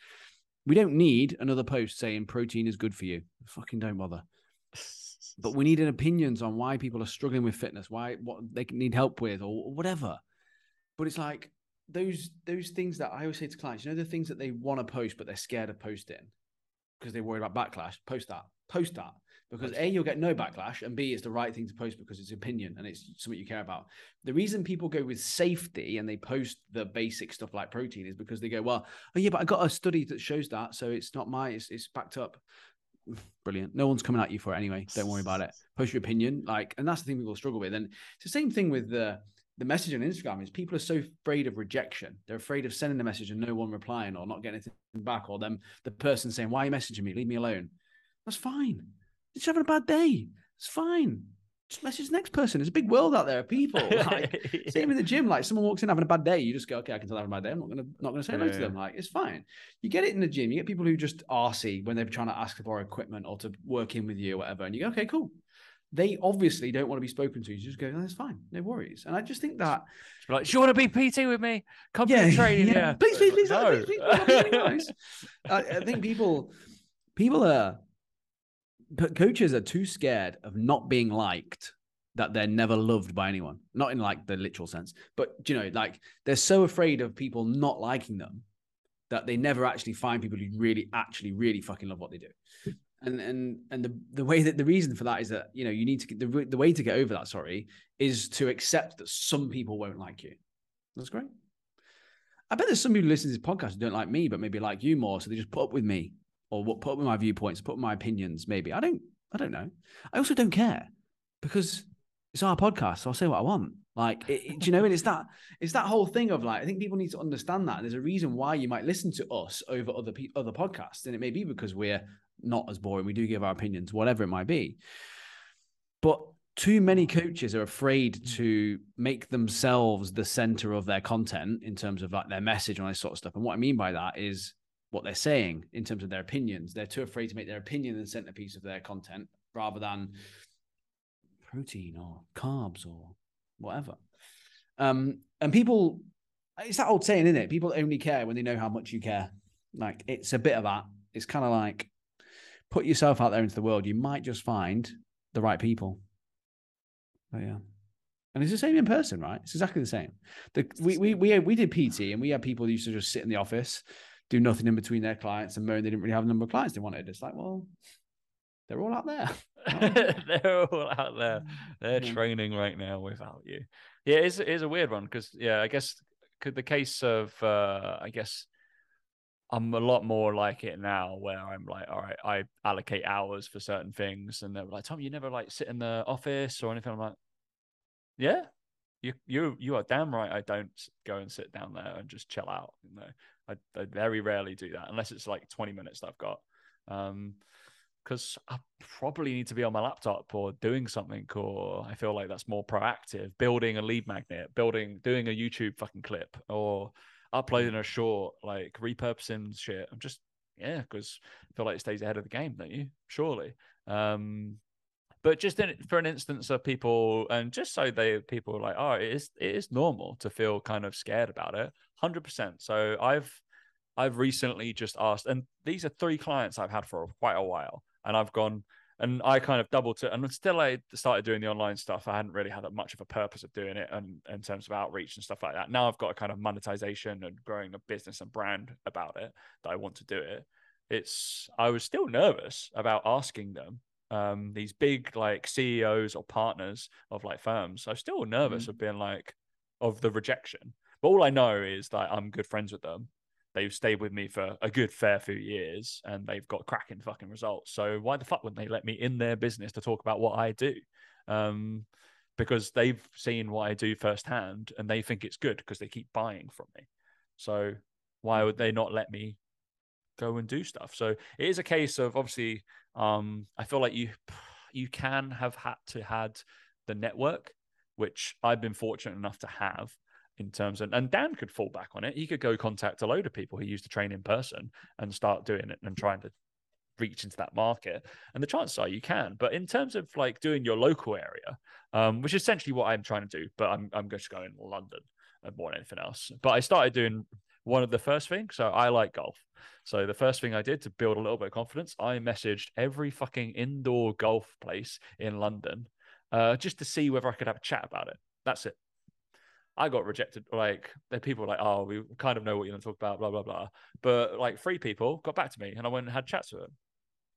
we don't need another post saying protein is good for you. Fucking don't bother. But we need opinions on why people are struggling with fitness, why what they need help with, or whatever. But it's like those those things that I always say to clients, you know, the things that they want to post but they're scared of posting? Because they're worried about backlash. Post that. Post that. Because a you'll get no backlash and b it's the right thing to post because it's opinion and it's something you care about. The reason people go with safety and they post the basic stuff like protein is because they go well oh yeah but i got a study that shows that so it's not my it's, it's backed up brilliant no one's coming at you for it anyway don't worry about it post your opinion like and that's the thing people struggle with and it's the same thing with the the message on Instagram is people are so afraid of rejection. They're afraid of sending the message and no one replying or not getting anything back, or them the person saying, "Why are you messaging me? Leave me alone." That's fine. It's having a bad day. It's fine. Just message the next person. There's a big world out there of people. Like, same in the gym. Like someone walks in having a bad day, you just go, okay, I can tell they're having a bad day. I'm not gonna not gonna say hello to them. Like it's fine. You get it in the gym. You get people who just arsey when they're trying to ask for equipment or to work in with you or whatever, and you go, okay, cool. They obviously don't want to be spoken to. You just go, oh, that's fine, no worries. And I just think that
Just like, do you want to be PT with me? Come
yeah,
to the training. Yeah,
Please, please, please,
no.
please, please, please, please, please, please. I, I think people, people are, co- coaches are too scared of not being liked that they're never loved by anyone. Not in like the literal sense, but you know, like they're so afraid of people not liking them that they never actually find people who really, actually, really fucking love what they do. And and and the the way that the reason for that is that you know you need to get the the way to get over that. Sorry, is to accept that some people won't like you. That's great. I bet there's some people who listen to this podcast who don't like me, but maybe like you more, so they just put up with me or what put my viewpoints, put my opinions. Maybe I don't. I don't know. I also don't care because it's our podcast, so I'll say what I want. Like, it, it- do you know? And it's that it's that whole thing of like, I think people need to understand that. There's a reason why you might listen to us over other pe- other podcasts, and it may be because we're not as boring. We do give our opinions, whatever it might be. But too many coaches are afraid to make themselves the center of their content in terms of like their message and all this sort of stuff. And what I mean by that is what they're saying in terms of their opinions. They're too afraid to make their opinion the centerpiece of their content rather than protein or carbs or whatever. Um, and people, it's that old saying, isn't it? People only care when they know how much you care. Like it's a bit of that. It's kind of like put yourself out there into the world. You might just find the right people. But yeah. And it's the same in person, right? It's exactly the same. The, we, we we we did PT and we had people who used to just sit in the office, do nothing in between their clients and moan they didn't really have a number of clients they wanted. It's like, well, they're all out there.
They're all out there. They're
Yeah.
training right now without you. Yeah, it's it's a weird one because yeah, I guess could the case of uh I guess I'm a lot more like it now where I'm like, all right, I allocate hours for certain things and they're like, Tom, you never like sit in the office or anything. I'm like, Yeah, you you you are damn right I don't go and sit down there and just chill out. You know, I, I very rarely do that unless it's like 20 minutes that I've got. Um because I probably need to be on my laptop or doing something, or I feel like that's more proactive. Building a lead magnet, building, doing a YouTube fucking clip, or uploading a short, like repurposing shit. I'm just yeah, because I feel like it stays ahead of the game, don't you? Surely. Um, but just in, for an instance of people, and just so they people are like, oh, it is it is normal to feel kind of scared about it, hundred percent. So I've I've recently just asked, and these are three clients I've had for quite a while, and I've gone and I kind of doubled it, and still I started doing the online stuff. I hadn't really had much of a purpose of doing it, and in terms of outreach and stuff like that. Now I've got a kind of monetization and growing a business and brand about it that I want to do it. It's I was still nervous about asking them um these big like CEOs or partners of like firms. I'm still nervous of being like of the rejection. But all I know is that I'm good friends with them. They've stayed with me for a good fair few years and they've got cracking fucking results. So why the fuck wouldn't they let me in their business to talk about what I do? Um, because they've seen what I do firsthand and they think it's good because they keep buying from me. So why would they not let me go and do stuff? So it is a case of obviously, um, I feel like you you can have had to had the network, which I've been fortunate enough to have in terms of, and Dan could fall back on it. He could go contact a load of people he used to train in person and start doing it and trying to reach into that market. And the chances are you can. But in terms of like doing your local area, um, which is essentially what I'm trying to do, but I'm I'm just going to London uh, more than anything else. But I started doing one of the first things. So I like golf. So the first thing I did to build a little bit of confidence, I messaged every fucking indoor golf place in London uh, just to see whether I could have a chat about it. That's it. I got rejected. Like the people were like, oh, we kind of know what you're going to talk about, blah blah blah. But like three people got back to me, and I went and had chats with them.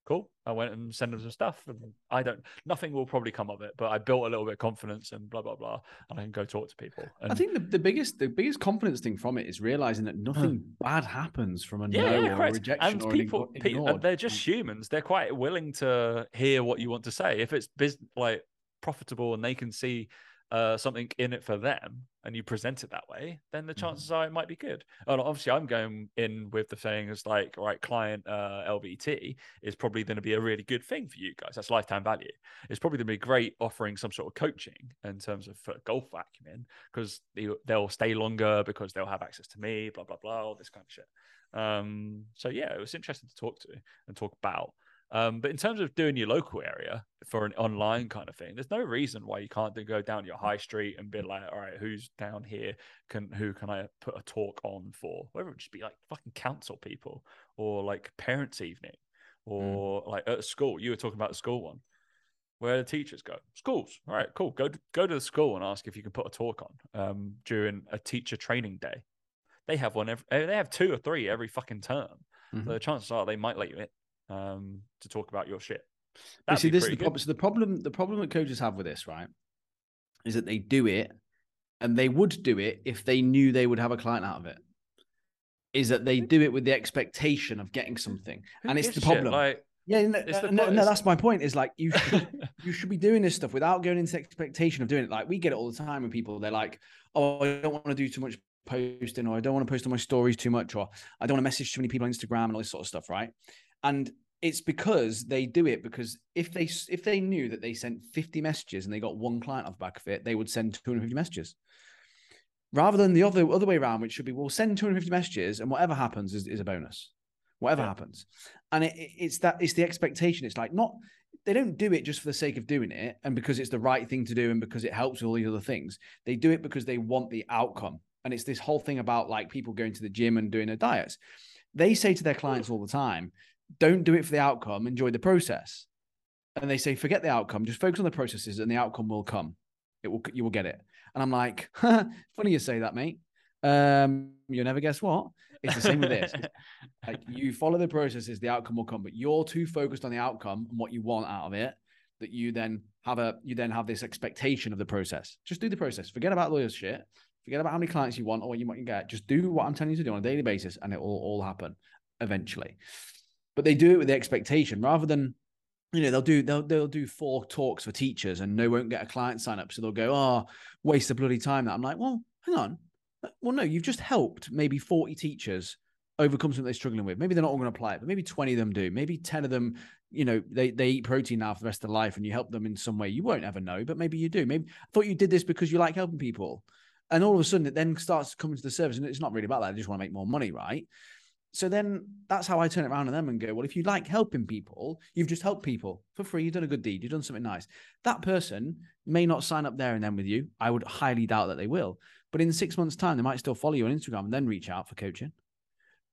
Cool. I went and sent them some stuff, and I don't. Nothing will probably come of it, but I built a little bit of confidence and blah blah blah, and I can go talk to people. And
I think the, the biggest the biggest confidence thing from it is realizing that hmm. nothing bad happens from a
yeah,
no
yeah,
or
correct.
rejection
and
or an
people, they're just humans. They're quite willing to hear what you want to say if it's business like profitable and they can see uh, something in it for them and you present it that way, then the
Mhm.
chances are it might be good. And obviously, I'm going in with the saying is like, right, client uh, LVT is probably going to be a really good thing for you guys. That's lifetime value. It's probably going to be great offering some sort of coaching in terms of for golf acumen because they, they'll stay longer because they'll have access to me, blah, blah, blah, all this kind of shit. Um, so yeah, it was interesting to talk to and talk about. Um, but in terms of doing your local area for an online kind of thing, there's no reason why you can't go down your high street and be like, all right, who's down here? Can who can I put a talk on for? Whether it just be like fucking council people or like parents' evening or like at school. You were talking about the school one. Where the teachers go, schools. All right, cool. Go to, go to the school and ask if you can put a talk on um, during a teacher training day. They have one every. They have two or three every fucking term.
Mhm.
So the chances are they might let you in um, to talk about your shit. That'd
see, this is the
good.
problem. So the problem, the problem that coaches have with this, right, is that they do it, and they would do it if they knew they would have a client out of it. Is that they do it with the expectation of getting something,
Who
and it's the problem.
Like,
yeah, no, no, no, that's my point. Is like you should, you should be doing this stuff without going into expectation of doing it. Like we get it all the time with people. They're like, "Oh, I don't want to do too much posting, or I don't want to post on my stories too much, or I don't want to message too many people on Instagram and all this sort of stuff." Right? And it's because they do it because if they if they knew that they sent 50 messages and they got one client off the back of it, they would send 250 messages. Rather than the other other way around, which should be we'll send 250 messages and whatever happens is, is a bonus. Whatever
Yeah.
happens. And it, it- it's that it's the expectation. It's like not they don't do it just for the sake of doing it and because it's the right thing to do and because it helps with all these other things. They do it because they want the outcome. And it's this whole thing about like people going to the gym and doing their diets. They say to their clients all the time, don't do it for the outcome, enjoy the process. And they say, forget the outcome, just focus on the processes and the outcome will come. It will you will get it. And I'm like, funny you say that, mate. Um, you'll never guess what. It's the same with this. Like you follow the processes, the outcome will come, but you're too focused on the outcome and what you want out of it that you then have a you then have this expectation of the process. Just do the process. Forget about lawyers shit. Forget about how many clients you want or what you want to get. Just do what I'm telling you to do on a daily basis, and it will all happen eventually. But they do it with the expectation rather than you know they'll do they'll they'll do four talks for teachers and they won't get a client sign up. So they'll go oh waste of bloody time. That i'm like well hang on. Well no you've just helped maybe 40 teachers overcome something they're struggling with. Maybe they're not all going to apply it but maybe 20 of them do. Maybe 10 of them you know they, they eat protein now for the rest of their life and you help them in some way. You won't ever know but maybe you do. Maybe i thought you did this because you like helping people. And all of a sudden it then starts coming to the service and it's not really about that. I just want to make more money right so then that's how I turn it around to them and go, well, if you like helping people, you've just helped people for free. You've done a good deed. You've done something nice. That person may not sign up there and then with you. I would highly doubt that they will. But in six months' time, they might still follow you on Instagram and then reach out for coaching.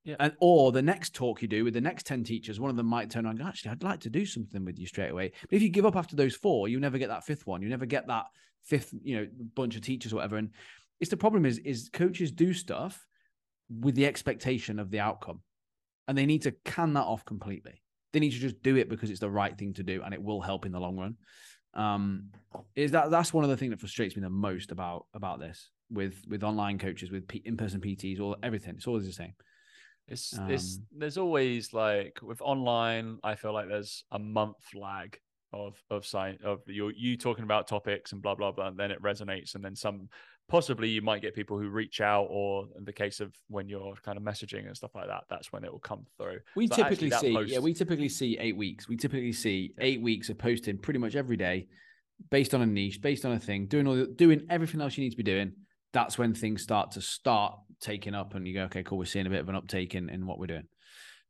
Yeah.
And or the next talk you do with the next 10 teachers, one of them might turn around and go, actually, I'd like to do something with you straight away. But if you give up after those four, you never get that fifth one. You never get that fifth, you know, bunch of teachers or whatever. And it's the problem is, is coaches do stuff with the expectation of the outcome. And they need to can that off completely. They need to just do it because it's the right thing to do and it will help in the long run. Um, is that that's one of the things that frustrates me the most about about this with with online coaches, with P- in-person PTs, or everything. It's always the same.
It's it's
Um,
there's always like with online, I feel like there's a month lag of of sign of you you talking about topics and blah blah blah, and then it resonates, and then some possibly you might get people who reach out, or in the case of when you're kind of messaging and stuff like that, that's when it will come through.
We
But
typically see, yeah, we typically see eight weeks. We typically see eight weeks of posting pretty much every day, based on a niche, based on a thing, doing all the, doing everything else you need to be doing. That's when things start to start taking up, and you go, okay, cool, we're seeing a bit of an uptake in, in what we're doing.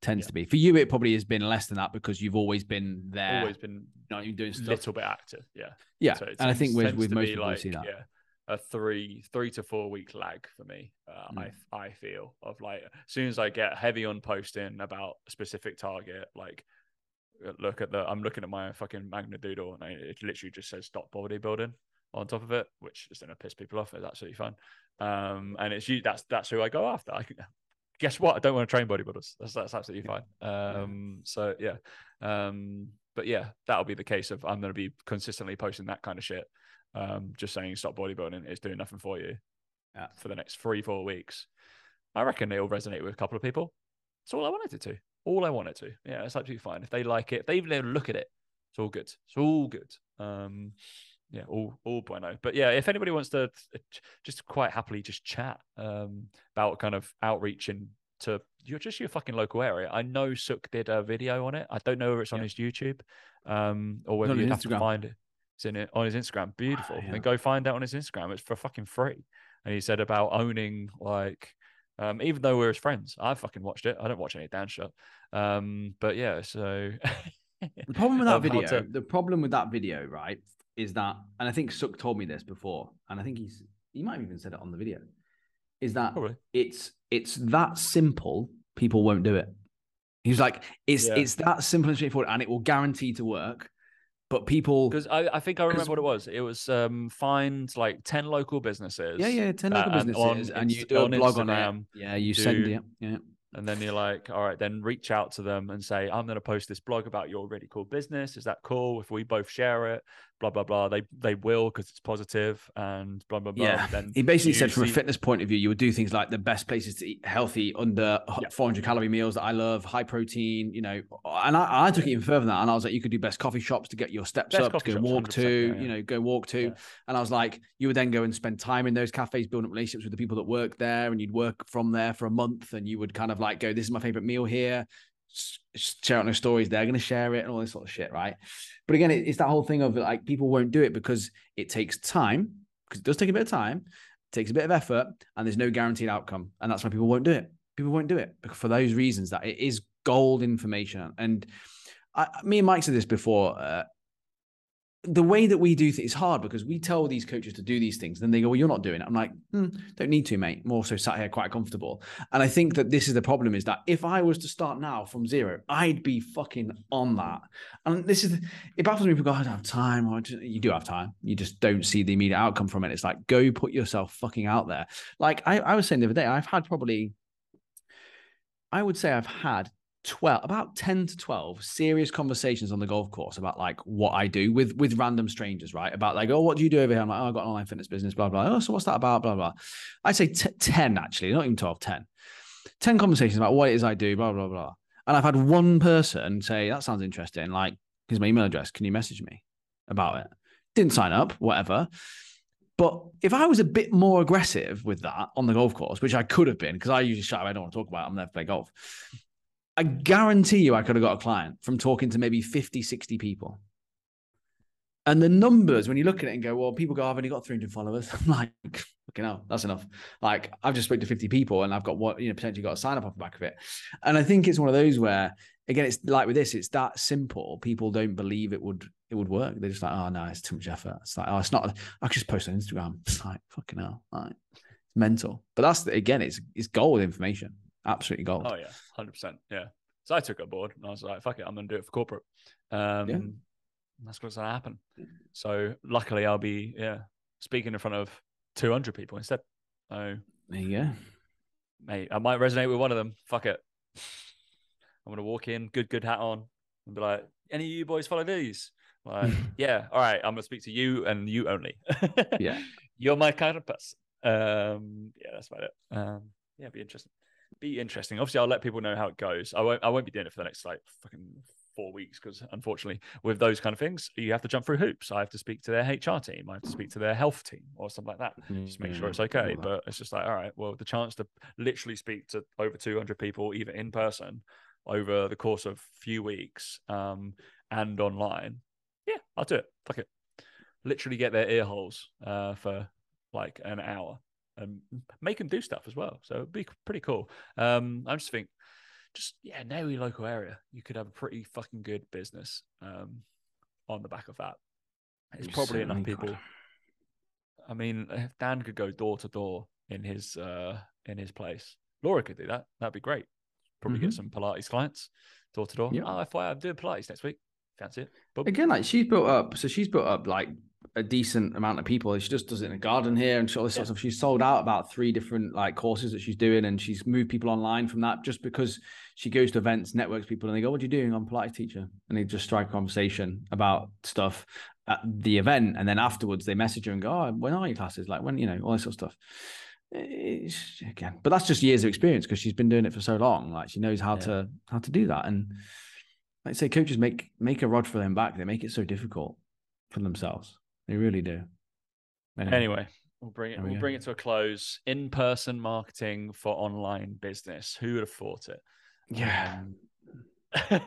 Tends
Yeah.
to be for you. It probably has been less than that because you've always been there,
always been
not even doing
a
stuff.
little bit active, yeah.
yeah,
So
and I think with with most people, we see that.
Yeah, a three three to four week lag for me. Uh,
Mm.
I I feel of like as soon as I get heavy on posting about a specific target, like uh, look at the I'm looking at my fucking Magna Doodle and I, it literally just says stop bodybuilding on top of it, which is gonna piss people off. It's absolutely fine. Um, and it's you that's that's who I go after. I can, guess what? I don't want to train bodybuilders. That's that's absolutely fine. Um, so yeah. Um, but yeah, that'll be the case of I'm going to be consistently posting that kind of shit. Um, just saying stop bodybuilding is doing nothing for you
Yeah.
for the next three, four weeks. I reckon it'll resonate with a couple of people. That's all I wanted it to. All I wanted to. Yeah, it's absolutely fine. If they like it, if they even look at it, it's all good. It's all good. Um, yeah, all all bueno. But yeah, if anybody wants to uh, just quite happily just chat um, about kind of outreach into you're just your fucking local area. I know Suk did a video on it. I don't know whether it's on
Yeah.
his YouTube um, or whether you have to find it. It's in it on his Instagram. Beautiful.
yeah.
Then go find out on his Instagram. It's for fucking free. And he said about owning like um, even though we're his friends, I fucking watched it. I don't watch any Dan shit. Um, but yeah, so
The problem with that video,
to-
the problem with that video, right, is that, and I think Suk told me this before, and I think he's he might have even said it on the video, is that
Probably.
it's it's that simple, people won't do it. He's like, it's
Yeah.
it's that simple and straightforward, and it will guarantee to work, but people,
Because I, I think I remember what it was. It was um, find like ten local businesses.
yeah, yeah, ten local
uh, and on
businesses, and you do a
on
blog on it, yeah, you
do-
send it, yeah,
and then you're like, all right, then reach out to them and say, I'm going to post this blog about your really cool business. Is that cool? If we both share it, blah blah blah. They they will because it's positive and blah blah blah.
Yeah,
Then
he basically said from a fitness point of view, you would do things like the best places to eat healthy under
Yeah.
400 calorie meals that I love, high protein, you know. And I, I took it even further than that. And I was like, you could do best coffee shops to get your steps
Best
up, to go
shops,
walk to,
yeah, yeah.
you know, go walk to. And I was like, you would then go and spend time in those cafes, building relationships with the people that work there, and you'd work from there for a month, and you would kind of like go, this is my favorite meal here. S- Share out their stories, they're going to share it and all this sort of shit, right? But again, it's that whole thing of like people won't do it because it takes time, because it does take a bit of time, takes a bit of effort, and there's no guaranteed outcome. And that's why people won't do it. People won't do it for those reasons that it is gold information. And I, me and Mike said this before. Uh, the way that we do things is hard because we tell these coaches to do these things, then they go, "Well, you're not doing it." I'm like, hmm, "Don't need to, mate." I'm also sat here quite comfortable, and I think that this is the problem: is that if I was to start now from zero, I'd be fucking on that. And this is it baffles me. People go, "I don't have time," or you do have time. You just don't see the immediate outcome from it. It's like go put yourself fucking out there. Like I, I was saying the other day, I've had probably, I would say I've had 12 about 10 to 12 serious conversations on the golf course about like what I do with with random strangers, right? About like, oh, what do you do over here? I'm like, oh, I've got an online fitness business, blah, blah. Oh, so what's that about? Blah, blah. I'd say t- 10 actually, not even 12, 10. 10 conversations about what it is I do, blah, blah, blah. And I've had one person say, that sounds interesting. Like, here's my email address. Can you message me about it? Didn't sign up, whatever. But if I was a bit more aggressive with that on the golf course, which I could have been, because I usually shout, I don't want to talk about it, I'm there to play golf. I guarantee you I could have got a client from talking to maybe 50, 60 people. And the numbers, when you look at it and go, well, people go, oh, I've only got 300 followers. I'm like, fucking hell, that's enough. Like, I've just spoke to 50 people and I've got what, you know, potentially got a sign up off the back of it. And I think it's one of those where, again, it's like with this, it's that simple. People don't believe it would, it would work. They're just like, oh, no, it's too much effort. It's like, oh, it's not, I could just post on Instagram. It's like, fucking hell. Like, it's mental. But that's, again, it's, it's gold information. Absolutely gold.
Oh yeah, hundred percent. Yeah. So I took it board and I was like, "Fuck it, I'm gonna do it for corporate." Um,
Yeah.
That's what's gonna happen. So luckily, I'll be yeah speaking in front of 200 people instead. So
There you go.
mate, I might resonate with one of them. Fuck it. I'm gonna walk in, good good hat on, and be like, "Any of you boys follow these?" Like, yeah, all right. I'm gonna speak to you and you only.
Yeah.
you're my kind of person. Um, yeah, that's about it. Um, yeah, be interesting. Be interesting. Obviously, I'll let people know how it goes. I won't. I won't be doing it for the next like fucking four weeks because unfortunately, with those kind of things, you have to jump through hoops. I have to speak to their HR team. I have to speak to their health team or something like that just make sure it's okay. But it's just like, all right, well, the chance to literally speak to over 200 people, either in person over the course of few weeks um, and online, yeah, I'll do it. Fuck it. Literally get their ear holes uh, for like an hour and make them do stuff as well. So it'd be pretty cool. Um, I just think, just yeah, know your local area. You could have a pretty fucking good business um, on the back of that. It's
You
probably enough
certainly could.
people. I mean, if Dan could go door to door in his uh in his place. Laura could do that. That'd be great. Probably get
Mhm.
some Pilates clients door to door.
Yeah.
Oh, FYI, I'm doing Pilates next week. Fancy it? Boom.
Again, like she's built up, so she's built up like a decent amount of people. She just does it in a garden here and all this sort of stuff. She's sold out about three different like courses that she's doing, and she's moved people online from that just because she goes to events, networks people, and they go, "What are you doing? I'm a Pilates teacher," and they just strike a conversation about stuff at the event, and then afterwards they message her and go, "Oh, when are your classes? Like when you know all this sort of stuff." It's, again, but that's just years of experience because she's been doing it for so long. Like she knows how
Yeah.
to how to do that, and like I say, coaches make make a rod for them back. They make it so difficult for themselves. They really do.
Anyway, we'll bring it.
We
We'll
go.
bring it to a close. In-person marketing for online business. Who would have thought it?
yeah,
Um,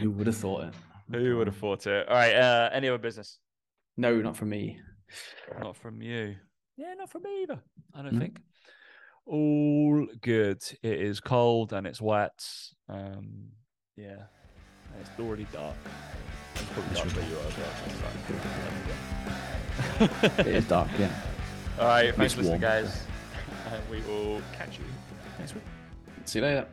who would have thought it?
Who would have thought it? All right. Uh, any other business?
No, not from me.
Not from you. Yeah, not from me either. I don't
No.
think. All good. It is cold and it's wet. Um, yeah, and it's already dark. It's probably dark where you are. As well, so
It is dark. Yeah.
All right. Thanks for listening, guys. And we will catch you next week.
See you later.